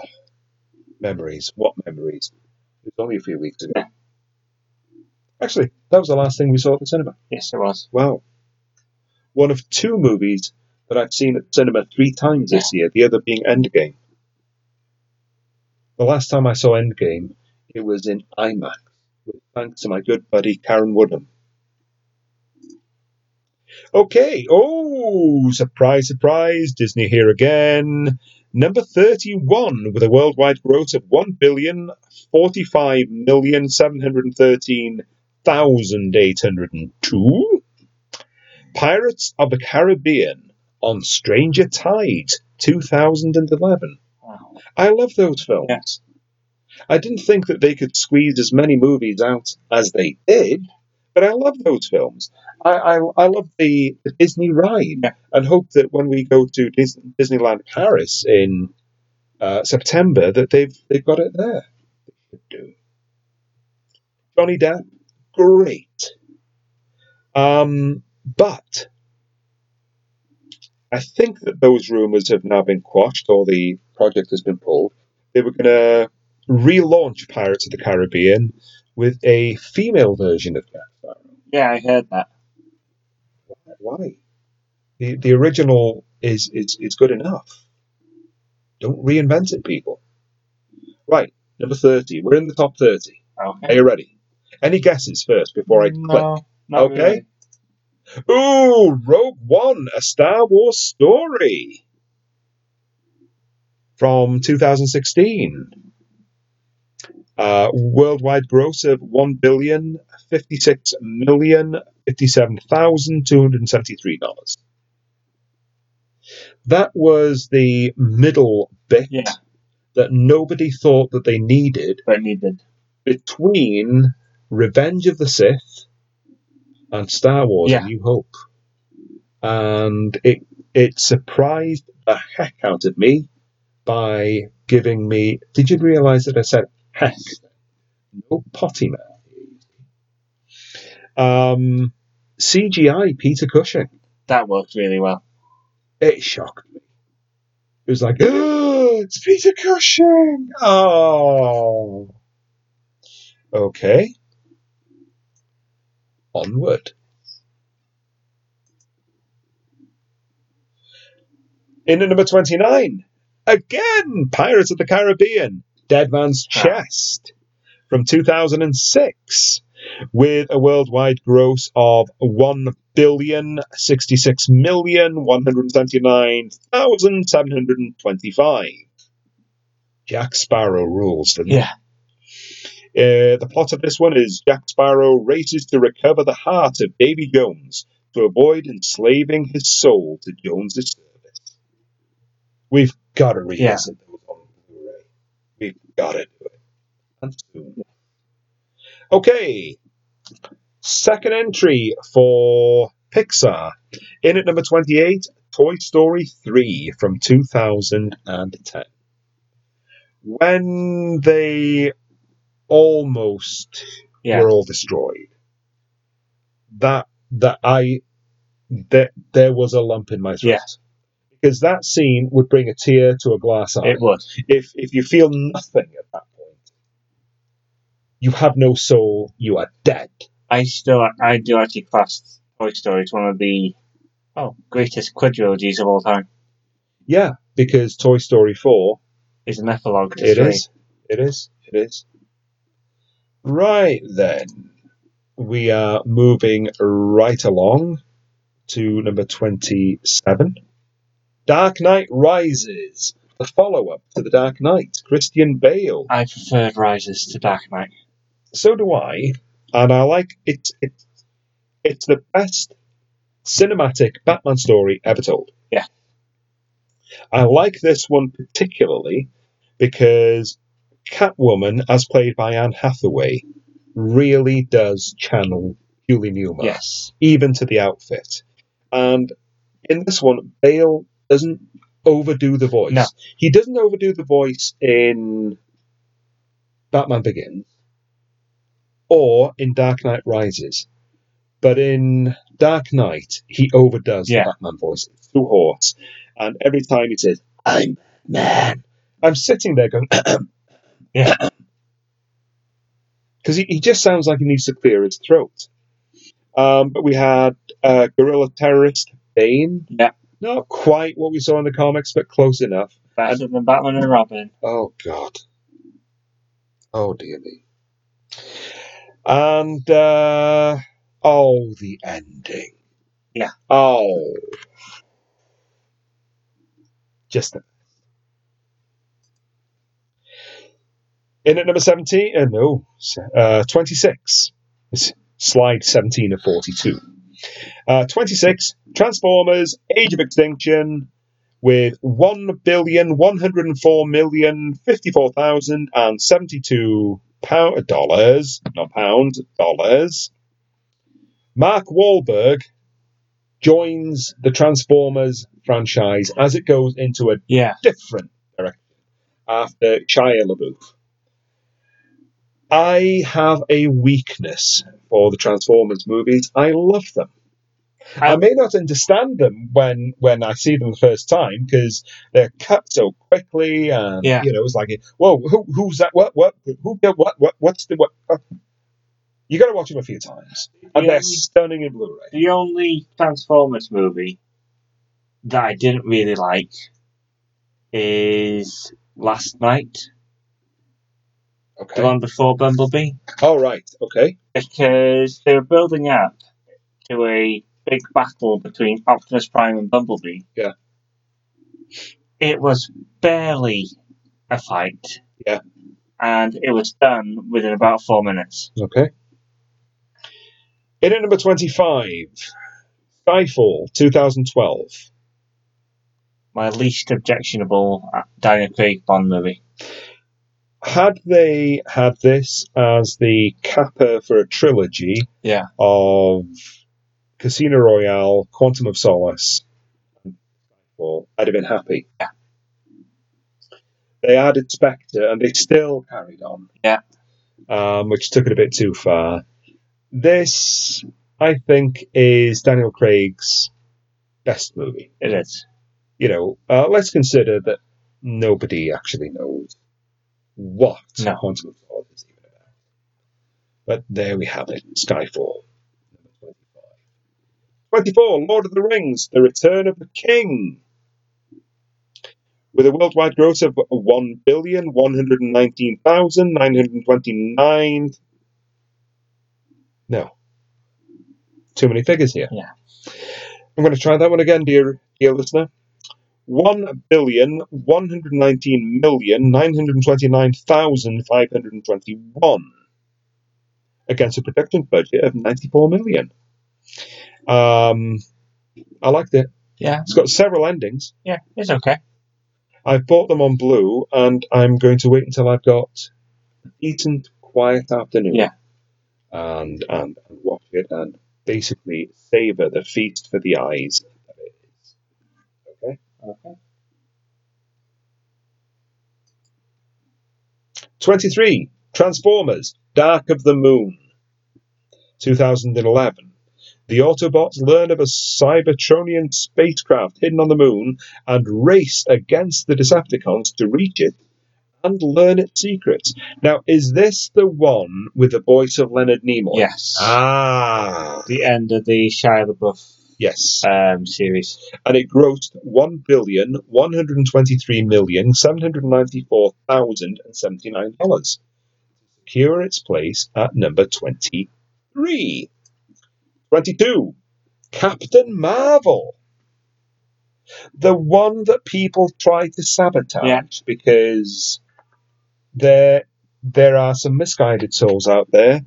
memories! What memories! It was only a few weeks ago. Yeah. Actually, that was the last thing we saw at the cinema. Yes, it was. Wow. One of two movies that I've seen at the cinema three times this year, the other being Endgame. The last time I saw Endgame, it was in IMAX, thanks to my good buddy Karen Woodham. Okay, oh, surprise, surprise, Disney here again. Number 31 with a worldwide gross of 1,045,713,802. Pirates of the Caribbean on Stranger Tides 2011. Wow. I love those films. Yeah. I didn't think that they could squeeze as many movies out as they did, but I love those films. I, I, I love the, the Disney ride and hope that when we go to Dis- Disneyland Paris in uh, September that they've they've got it there. Do. Johnny Depp, great. Um, but I think that those rumours have now been quashed, or the project has been pulled. They were going to relaunch Pirates of the Caribbean with a female version of Sparrow. Yeah, I heard that. Why? The the original is is is good enough. Don't reinvent it, people. Right, number thirty. We're in the top thirty. Okay. Are you ready? Any guesses first before I click? No, not Okay. really. Ooh, Rogue One, a Star Wars story from 2016. Uh, worldwide gross of one billion fifty-six million fifty-seven thousand two hundred seventy-three dollars. That was the middle bit Yeah, that nobody thought that they needed but needed. between Revenge of the Sith and Star Wars: Yeah. A New Hope, and it it surprised the heck out of me by giving me. Did you realise that I said heck? No potty mouth. Um, CGI Peter Cushing. That worked really well. It shocked me. It was like, oh, it's Peter Cushing. Oh. Okay. Onward. In number 29, again, Pirates of the Caribbean, Dead Man's. Chest from 2006. with a worldwide gross of one billion sixty-six million one hundred seventy-nine thousand seven hundred twenty-five. Jack Sparrow rules, doesn't? Yeah. Uh, the plot of this one is Jack Sparrow races to recover the heart of Davy Jones to avoid enslaving his soul to Jones's service. We've got to revisit Blu-ray. We've got to do it. Soon. Okay. Second entry for Pixar. In at number 28, Toy Story 3 from 2010. When they almost Yeah. were all destroyed. That that I that there was a lump in my throat. Yeah. Because that scene would bring a tear to a glass eye. It would. If if you feel nothing at that point, you have no soul, you are dead. I still, I do actually class Toy Story as one of the oh greatest quadrilogies of all time. Yeah, because Toy Story 4, Is an epilogue. to it is. It is. It is. Right then. We are moving right along to number 27. Dark Knight Rises. The follow up to The Dark Knight. Christian Bale. I preferred Rises to Dark Knight. So do I. And I like it. It's, it's the best cinematic Batman story ever told. Yeah. I like this one particularly because Catwoman, as played by Anne Hathaway, really does channel Julie Newmar, Yes. even to the outfit. And in this one, Bale doesn't overdo the voice. No. He doesn't overdo the voice in Batman Begins or in Dark Knight Rises. But in Dark Knight, he overdoes Yeah. the Batman voice. It's too hoarse. And every time he says, I'm man, I'm sitting there going, Yeah. Because he, he just sounds like he needs to clear his throat. Um, but we had uh, guerrilla terrorist Bane. Yeah. Not quite what we saw in the comics, but close enough. Better than Batman and Robin. Oh God. Oh dear me. And uh oh the ending. Yeah. Oh. Just a in at number 17, uh, no, uh, 26. It's slide 17 of 42. Uh, 26, Transformers, Age of Extinction, with one billion one hundred and four million fifty four thousand and seventy two pound dollars, not pounds, dollars. Mark Wahlberg joins the Transformers franchise as it goes into a Yeah. different direction after Shia LaBeouf. I have a weakness for the Transformers movies. I love them. I I- may not understand them when when I see them the first time because they're cut so quickly, and Yeah. you know it's like, whoa, who, who's that? What? What? Who? What? What? What's the what? uh, You got to watch them a few times, and The they're only- stunning in Blu-ray. The only Transformers movie that I didn't really like is Last Knight, the one before Bumblebee, All right. Okay. because they were building up to a big battle between Optimus Prime and Bumblebee. Yeah. It was barely a fight. Yeah. And it was done within about four minutes. Okay. In at number twenty-five, Skyfall, two thousand twelve. My least objectionable Daniel Craig Bond movie. Had they had this as the capper for a trilogy, Yeah. of Casino Royale, Quantum of Solace, and Skyfall, I'd have been happy. Yeah. They added Spectre, and they still carried on. Yeah. Um, which took it a bit too far. This, I think, is Daniel Craig's best movie. It is. You know, uh, let's consider that nobody actually knows what No. Quantum of Solace is even about. But there we have it, Skyfall. Number 25. 24, Lord of the Rings, The Return of the King. With a worldwide gross of 1,119,929 No. Too many figures here. Yeah. I'm going to try that one again, dear, dear listener. One billion one hundred nineteen million nine hundred twenty nine thousand five hundred twenty one against a production budget of ninety four million. Um, I liked it. Yeah. It's got several endings. Yeah, it's okay. I've bought them on Blue, and I'm going to wait until I've got a decent, quiet afternoon. Yeah. And, and, and watch it and basically savor the feast for the eyes that it is. Okay? Okay. 23. Transformers Dark of the Moon. 2011. The Autobots learn of a Cybertronian spacecraft hidden on the moon and race against the Decepticons to reach it and learn its secrets. Now, is this the one with the voice of Leonard Nimoy? Yes. Ah. the end of the Shia LaBeouf Yes. um, series. and it grossed one billion one hundred twenty-three million seven hundred ninety-four thousand and seventy-nine dollars. Secure its place at number twenty-three. Twenty-two. Captain Marvel. The one that people try to sabotage Yeah. because there there are some misguided souls out there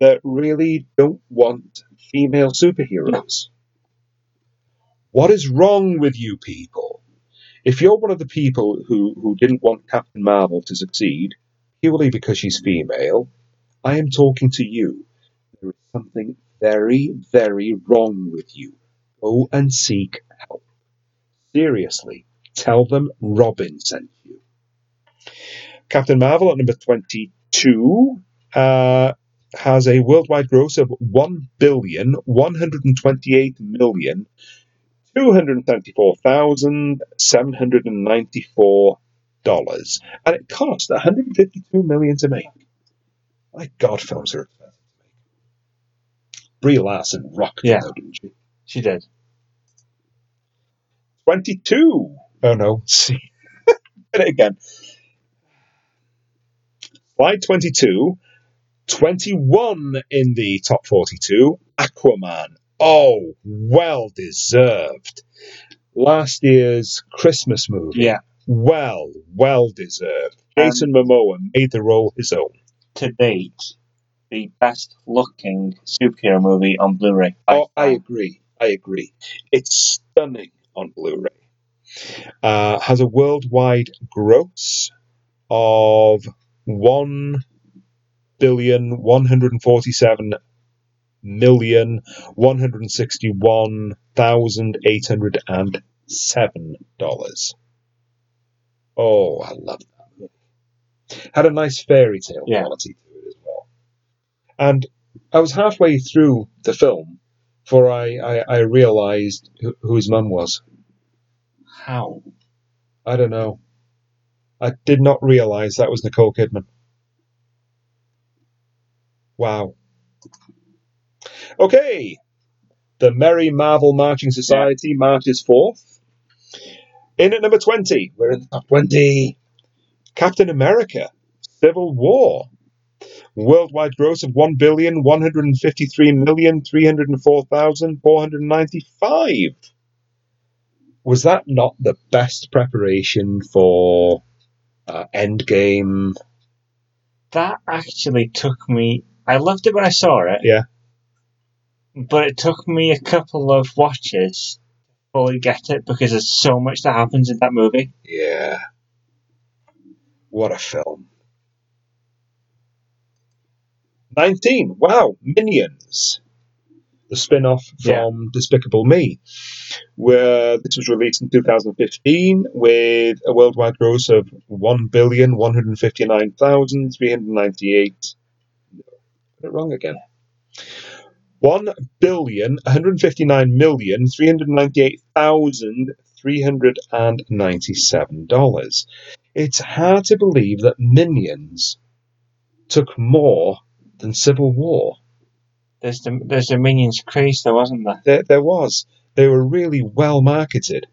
that really don't want female superheroes. What is wrong with you people? If you're one of the people who, who didn't want Captain Marvel to succeed purely because she's female, I am talking to you. There is something very, very wrong with you. Go and seek help. Seriously, tell them Robin sent you. Captain Marvel at number 22 uh, has a worldwide gross of one billion one hundred and twenty-eight million two hundred seventy-four thousand seven hundred and ninety-four dollars, and it cost 152 million to make. My God, films are expensive to make. Brie Larson rocked Yeah. it, though, didn't she? She did. Twenty-two. Oh no, see, it again. Slide 22. 21 in the top 42. Aquaman. Oh, well deserved. Last year's Christmas movie. Yeah. Well, well deserved. Jason Momoa made the role his own. To date, the best looking superhero movie on Blu-ray. Oh, I agree. I agree. It's stunning on Blu-ray. Uh, has a worldwide gross of one billion one hundred forty-seven million one hundred sixty-one thousand eight hundred and seven dollars. Oh, I love that movie. Had a nice fairy tale Yeah. quality to it as well. And I was halfway through the film before I, I, I realised who, who his mum was. How? I don't know. I did not realise that was Nicole Kidman. Wow. Okay. The Merry Marvel Marching Society marches forth. In at number 20, we're in the top 20. Captain America, Civil War. Worldwide gross of one billion one hundred and fifty-three million three hundred and four thousand four hundred and ninety-five. Was that not the best preparation for uh, Endgame? That actually took me. I loved it when I saw it. Yeah. But it took me a couple of watches to fully get it because there's so much that happens in that movie. Yeah. What a film. 19. Wow. Minions. The spin off from Yeah. Despicable Me. Where this was released in 2015 with a worldwide gross of 1,159,398. Put it wrong again. One billion one hundred fifty nine million three hundred ninety eight thousand three hundred and ninety seven dollars. It's hard to believe that Minions took more than Civil War. There's the there's the Minions craze there wasn't there? There, there was. They were really well marketed.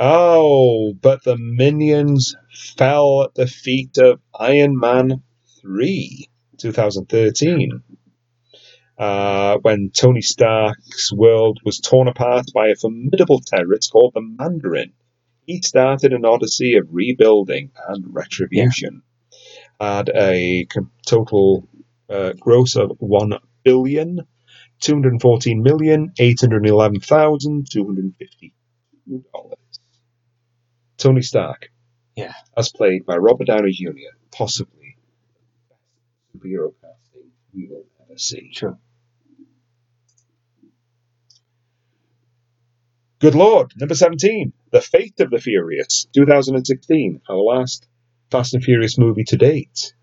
Oh, but the Minions fell at the feet of Iron Man 3, 2013. Uh, when Tony Stark's world was torn apart by a formidable terrorist called the Mandarin, he started an odyssey of rebuilding and retribution. Had a total uh, gross of one billion two hundred fourteen million eight hundred eleven thousand two hundred fifty dollars. Tony Stark, Yeah. as played by Robert Downey Jr., possibly superhero casting we will ever see. True. Good Lord, number 17, The Fate of the Furious, 2016, our last Fast and Furious movie to date.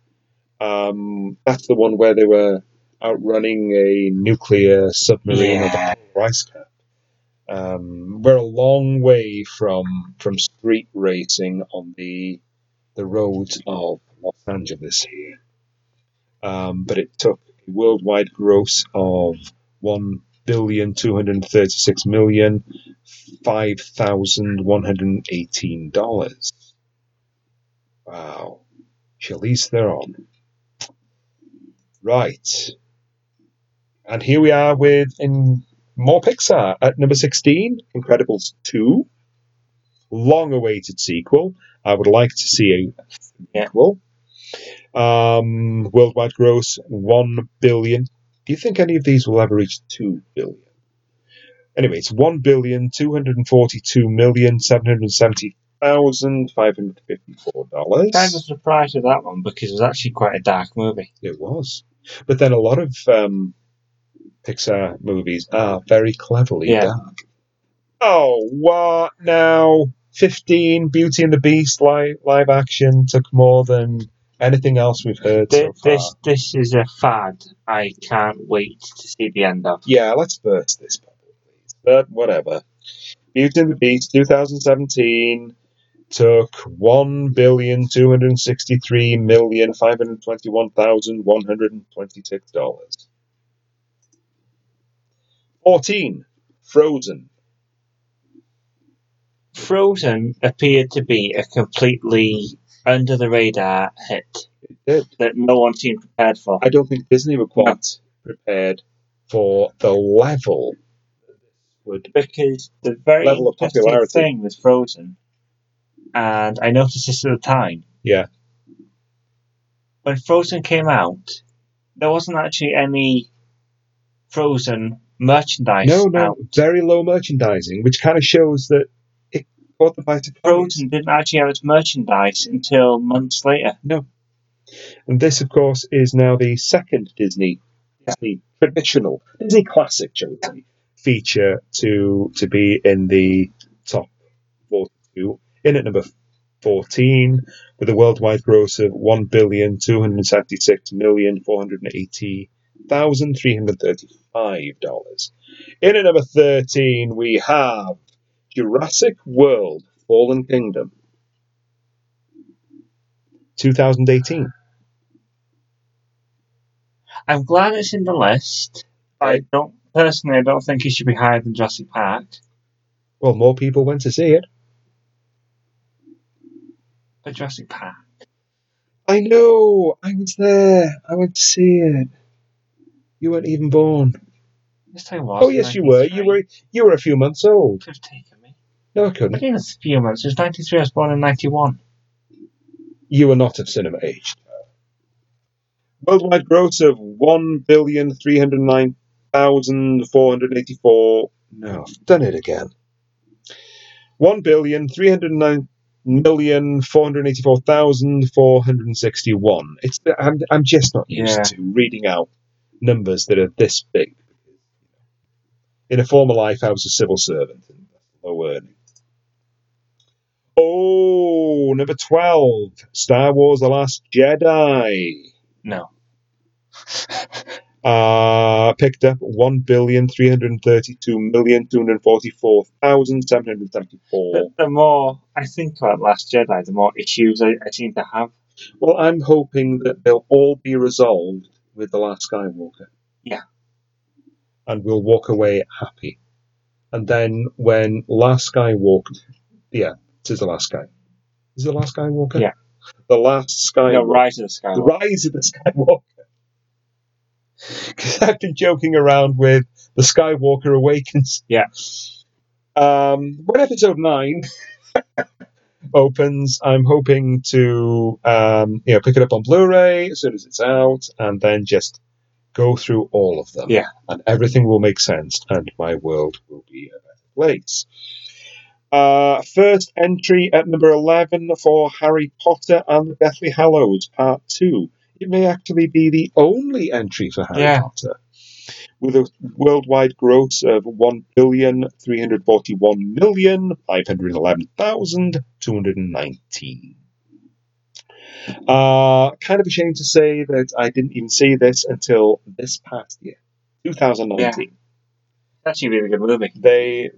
Um, that's the one where they were outrunning a nuclear submarine Yeah. polar ice cap. Um, we're a long way from from street racing on the the roads of Los Angeles here. Um, but it took a worldwide gross of one billion two hundred thirty six million five thousand one hundred eighteen dollars. Wow. Charlize Theron. Right. And here we are with in more Pixar at number sixteen, Incredibles two. Long awaited sequel. I would like to see a sequel. Um, worldwide gross one billion. Do you think any of these will ever reach two billion? Anyway, it's 1 billion, 242 million, 770 thousand five hundred fifty four dollars. Kind of surprised with that one because it was actually quite a dark movie. It was, but then a lot of um, Pixar movies are very cleverly Yeah. dark. Oh, what now? Fifteen Beauty and the Beast live live action took more than anything else we've heard so far. This this is a fad. I can't wait to see the end of. Yeah, let's burst this bubble, please. But whatever. Beauty and the Beast 2017 took one billion two hundred sixty-three million five hundred twenty-one thousand one hundred twenty-six dollars. Fourteen, Frozen. Frozen appeared to be a completely under the radar hit It that no one seemed prepared for. I don't think Disney were quite prepared for the level would. because the very Level of popularity. thing was Frozen, and I noticed this at the time. Yeah. When Frozen came out, there wasn't actually any Frozen merchandise No, no, out. very low merchandising, which kind of shows that it caught the by surprise. Frozen didn't actually have its merchandise until months later. No. And this, of course, is now the second Disney, Disney traditional, Disney classic, shall we feature to to be in the top 42. In at number 14, with a worldwide gross of one billion two hundred seventy-six million four hundred eighty thousand three hundred thirty-five dollars. In at number 13, we have Jurassic World: Fallen Kingdom, 2018. I'm glad it's in the list. I don't personally. I don't think it should be higher than Jurassic Park. Well, more people went to see it. But Jurassic Park. I know. I was there. I went to see it. You weren't even born. Yes, I was. Oh yes, you were. You were. You were a few months old. Could have taken me. No, I I couldn't. think it's a few months. It was 93. I was born in 91. You were not of cinema age. Worldwide gross of one billion three hundred nine thousand four hundred eighty-four. No, I've done it again. One billion three hundred nine million four hundred eighty-four thousand four hundred sixty-one. It's. I'm. I'm just not used Yeah. to reading out numbers that are this big. In a former life, I was a civil servant and low earning. Oh, number 12, Star Wars The Last Jedi. No. Uh, picked up one billion three hundred thirty-two million two hundred forty-four thousand seven hundred seventy-four. The, the more I think about Last Jedi, the more issues I, I seem to have. Well, I'm hoping that they'll all be resolved with The Last Skywalker. Yeah. And we'll walk away happy. And then when Last Skywalker, yeah, is The Last Guy. Is The Last Skywalker? Yeah. the last Skywalker. No, Rise of the Skywalker. the Rise of the Skywalker. Because I've been joking around with the Skywalker Awakens. Yeah. Um, when episode nine opens, I'm hoping to um, you know pick it up on Blu-ray as soon as it's out, and then just go through all of them. Yeah. and everything will make sense, and my world will be a better place. Uh, first entry at number 11 for Harry Potter and the Deathly Hallows Part 2. It may actually be the only entry for Harry Yeah. Potter. With a worldwide gross of 1,341,511,219. Uh, kind of ashamed to say that I didn't even see this until this past year, 2019 That's actually a really good movie. they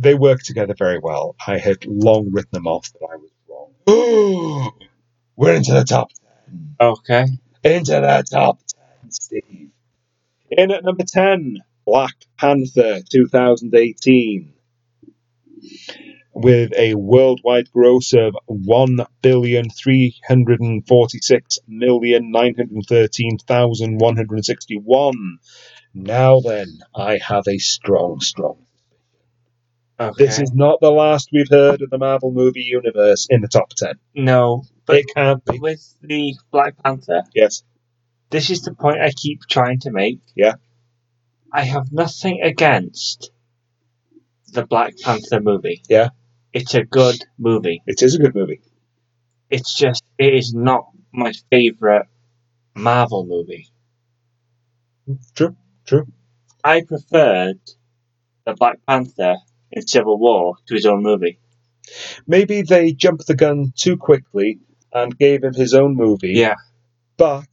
they work together very well. I had long written them off, but I was wrong. We're into the top 10. Okay. into the top ten, Steve. In at number ten, Black Panther 2018. With a worldwide gross of one billion three hundred and forty-six million nine hundred thirteen thousand one hundred sixty-one. Now then, I have a strong, strong Okay. This is not the last we've heard of the Marvel movie universe in the top 10. no, but It can't be. with the Black Panther, Yes. this is the point I keep trying to make. Yeah. I have nothing against the Black Panther movie. Yeah. It's a good movie. It is a good movie. It's just, it is not my favourite Marvel movie. True. True. I preferred the Black Panther in Civil War to his own movie. Maybe they jumped the gun too quickly and gave him his own movie. Yeah. But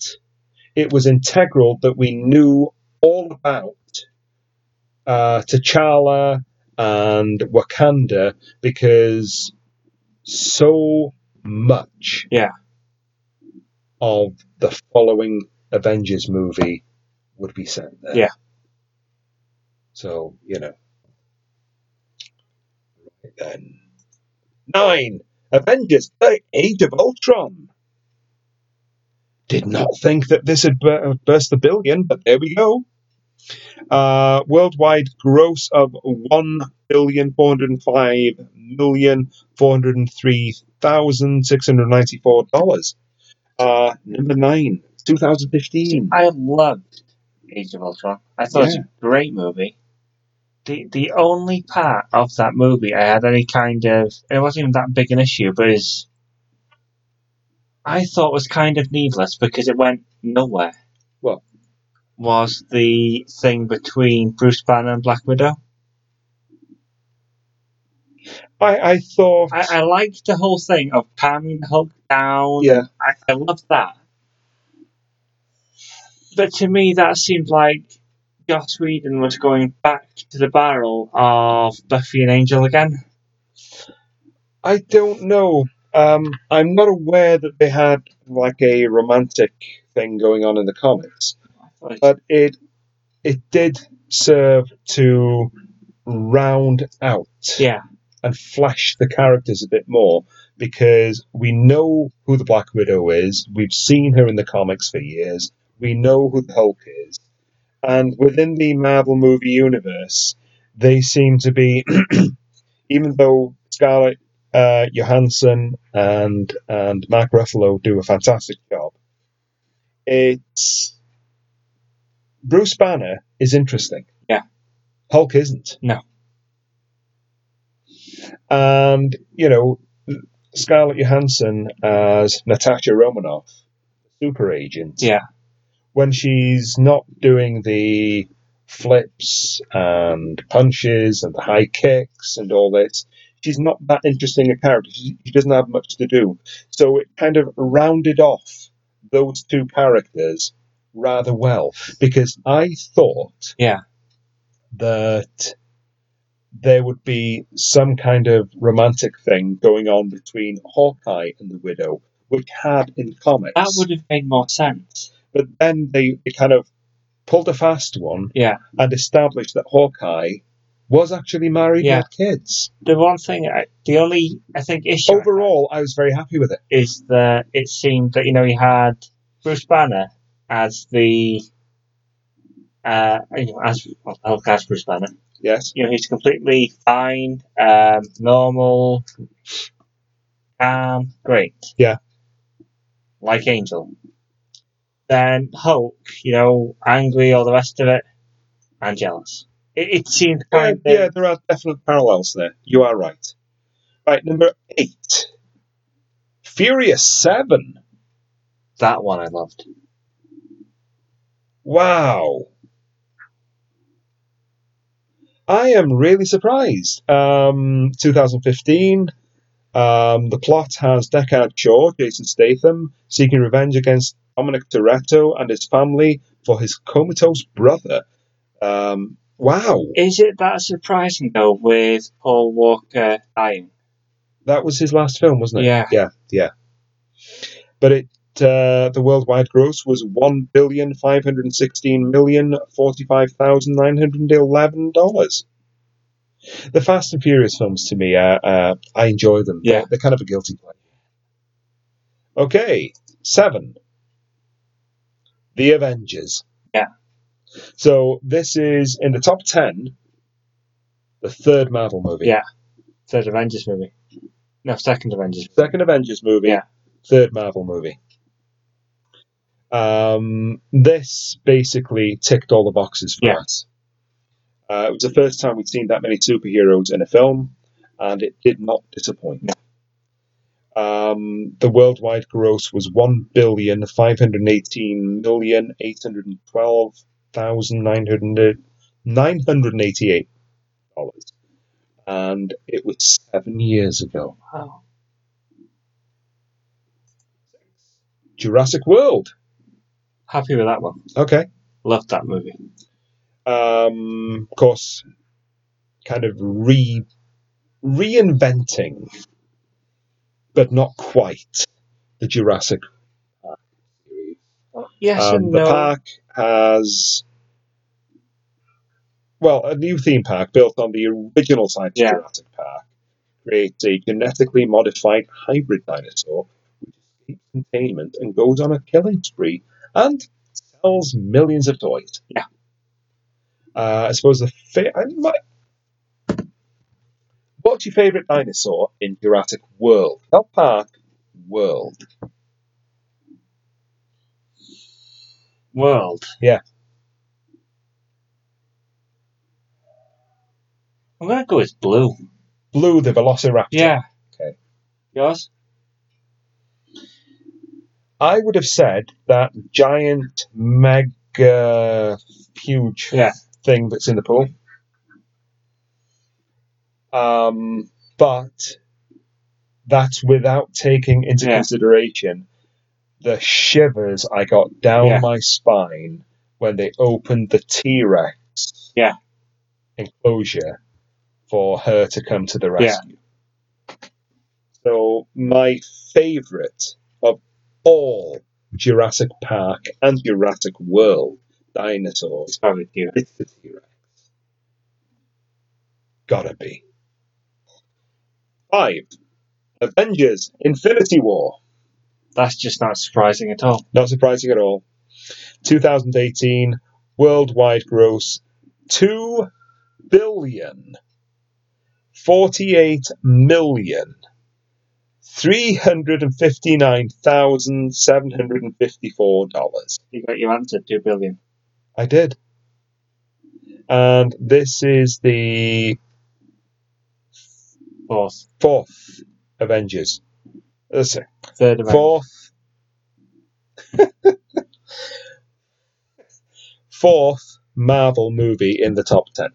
it was integral that we knew all about uh, T'Challa and Wakanda because so much Yeah. of the following Avengers movie would be set there. Yeah. So, you know. Then. Nine. Avengers The Age of Ultron. Did not think that this had burst the billion, but there we go. Uh, worldwide gross of one billion four hundred five million four hundred three thousand six hundred ninety four dollars. Uh, number nine, 2015. I loved Age of Ultron. I thought it was a great movie. The the only part of that movie I had any kind of it wasn't even that big an issue, but is I thought was kind of needless because it went nowhere. What? Was the thing between Bruce Banner and Black Widow. I, I thought, I, I liked the whole thing of calming the Hulk down. yeah, I, I loved that. But to me, that seemed like Joss Whedon was going back to the barrel of Buffy and Angel again. I don't know. Um, I'm not aware that they had like a romantic thing going on in the comics, I thought it- but it it did serve to round out yeah, and flesh the characters a bit more because we know who the Black Widow is. We've seen her in the comics for years. We know who the Hulk is. And within the Marvel movie universe, they seem to be, even though Scarlett uh, Johansson and and Mark Ruffalo do a fantastic job, it's Bruce Banner is interesting. Yeah. Hulk isn't. No. And, you know, Scarlett Johansson as Natasha Romanoff, super agent, yeah, when she's not doing the flips and punches and the high kicks and all this, she's not that interesting a character. She, she doesn't have much to do. So it kind of rounded off those two characters rather well because I thought yeah, that there would be some kind of romantic thing going on between Hawkeye and the Widow, which had in comics. that would have made more sense. But then they, they kind of pulled a fast one Yeah, and established that Hawkeye was actually married Yeah. with kids. The one thing, I, the only I think issue Overall, I was very happy with it. is that it seemed that you know you had Bruce Banner as the uh you know as well I'll Bruce Banner. Yes. You know he's completely fine, um, normal, calm, great. Yeah. Like Angel. Then Hulk, you know, angry, all the rest of it, and jealous. It, it Yeah, kind of yeah, there are definite parallels there. You are right. Right, number eight. Furious 7. that one I loved. Wow. I am really surprised. Um, 2015. Um, the plot has Deckard Shaw, Jason Statham, seeking revenge against Dominic Toretto and his family for his comatose brother. Um, wow. Is it that surprising though with Paul Walker dying? That was his last film, wasn't it? Yeah. Yeah, yeah. But it uh, the worldwide gross was one billion five hundred sixteen million forty five thousand nine hundred eleven dollars. The Fast and Furious films, to me, uh, uh, I enjoy them. Yeah. They're, they're kind of a guilty pleasure. Okay, seven. The Avengers. Yeah. So this is in the top ten. The third Marvel movie. Yeah. Third Avengers movie. No, second Avengers. Second Avengers movie. Yeah. Third Marvel movie. Um, this basically ticked all the boxes for Yeah. us. Uh, it was the first time we'd seen that many superheroes in a film, and it did not disappoint. Um, the worldwide gross was one billion five hundred eighteen million eight hundred twelve thousand nine hundred nine hundred eighty-eight dollars, and it was seven years ago. Wow. Jurassic World. Happy with that one. Okay. Loved that movie. um, of course, kind of re reinventing, but not quite the Jurassic Park series. Yes Um, and the no. park has well a new theme park built on the original site of Yeah. Jurassic Park creates a genetically modified hybrid dinosaur which escapes containment and goes on a killing spree and sells millions of toys. Yeah. Uh, I suppose the fa- I might- What's your favourite dinosaur in Jurassic World? Not Park, World. World. Yeah. I'm gonna go with blue. Blue, the Velociraptor. Yeah. Okay. Yours? I would have said that giant, mega, huge Yeah. thing that's in the pool. Um, but that's without taking into Yeah. consideration the shivers I got down Yeah. my spine when they opened the T Rex Yeah. enclosure for her to come to the Yeah. rescue. So, my favourite of all Jurassic Park and Jurassic World dinosaurs Probably you. it's the T Rex. Gotta be. Five. Avengers Infinity War. That's just not surprising at all. Not surprising at all. 2018 worldwide gross 2 billion 48 million 359,754 dollars. You got your answer, two billion. I did. And this is the Fourth. fourth Avengers. Let's see. Third Avengers. Fourth. Fourth Marvel movie in the top ten.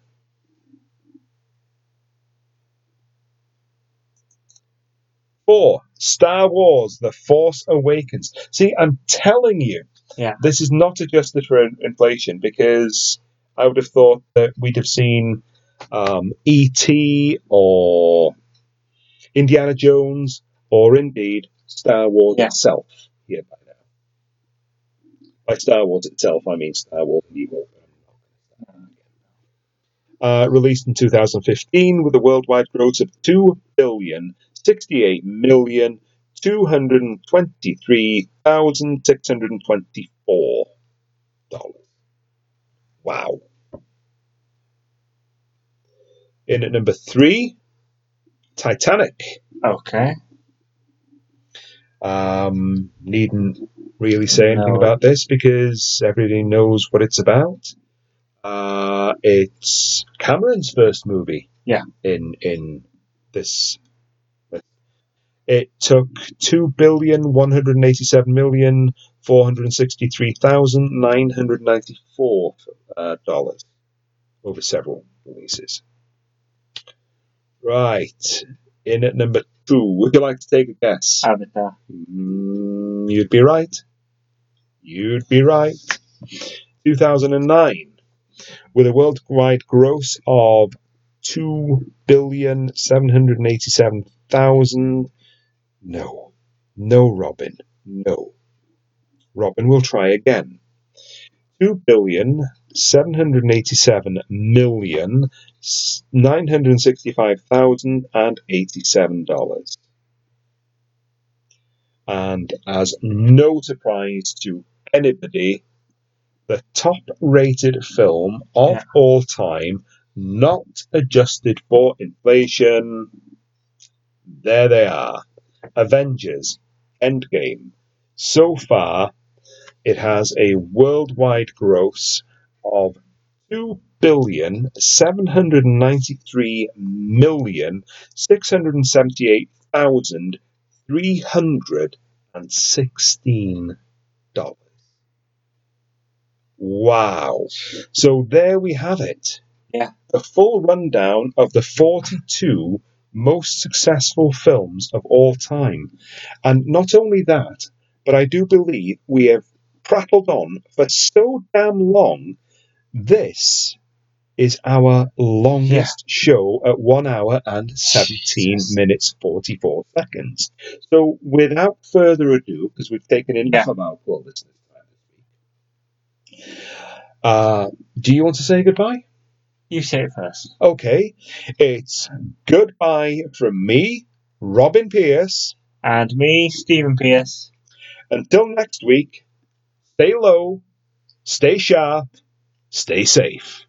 Four Star Wars: The Force Awakens. See, I'm telling you, Yeah. this is not adjusted for inflation because I would have thought that we'd have seen um, E.T. or Indiana Jones or indeed Star Wars Yeah. itself here by now. By Star Wars itself, I mean Star Wars New Hope. uh, released in 2015 with a worldwide gross of two billion sixty-eight million two hundred twenty-three thousand six hundred twenty-four dollars. Wow. In at number three, Titanic. Okay. Um, needn't really say anything No. about this because everybody knows what it's about. Uh, it's Cameron's first movie. Yeah. In in this, it took two billion one hundred eighty-seven million four hundred sixty-three thousand nine hundred ninety-four uh, dollars over several releases. Right. In at number two, would you like to take a guess? Avatar. Mm, you'd be right. You'd be right. 2009, with a worldwide gross of two billion seven hundred eighty-seven thousand. No, no, Robin, no. Robin will try again. Two billion seven hundred eighty-seven million nine hundred sixty-five thousand and eighty-seven dollars. And as no surprise to anybody, the top rated film of Yeah. all time, not adjusted for inflation. There they are Avengers Endgame. So far, it has a worldwide gross of two billion seven hundred ninety-three million six hundred seventy-eight thousand three hundred and sixteen dollars. Wow! So there we have it. Yeah. The full rundown of the forty-two most successful films of all time, and not only that, but I do believe we have prattled on for so damn long. This is our longest show at one hour and 17 Jesus. minutes 44 seconds. So, without further ado, because we've taken enough Yeah. of our listeners' time this week, uh, do you want to say goodbye? You say it first. Okay, it's goodbye from me, Robin Pierce. And me, Stephen Pierce. Until next week, stay low, stay sharp, stay safe.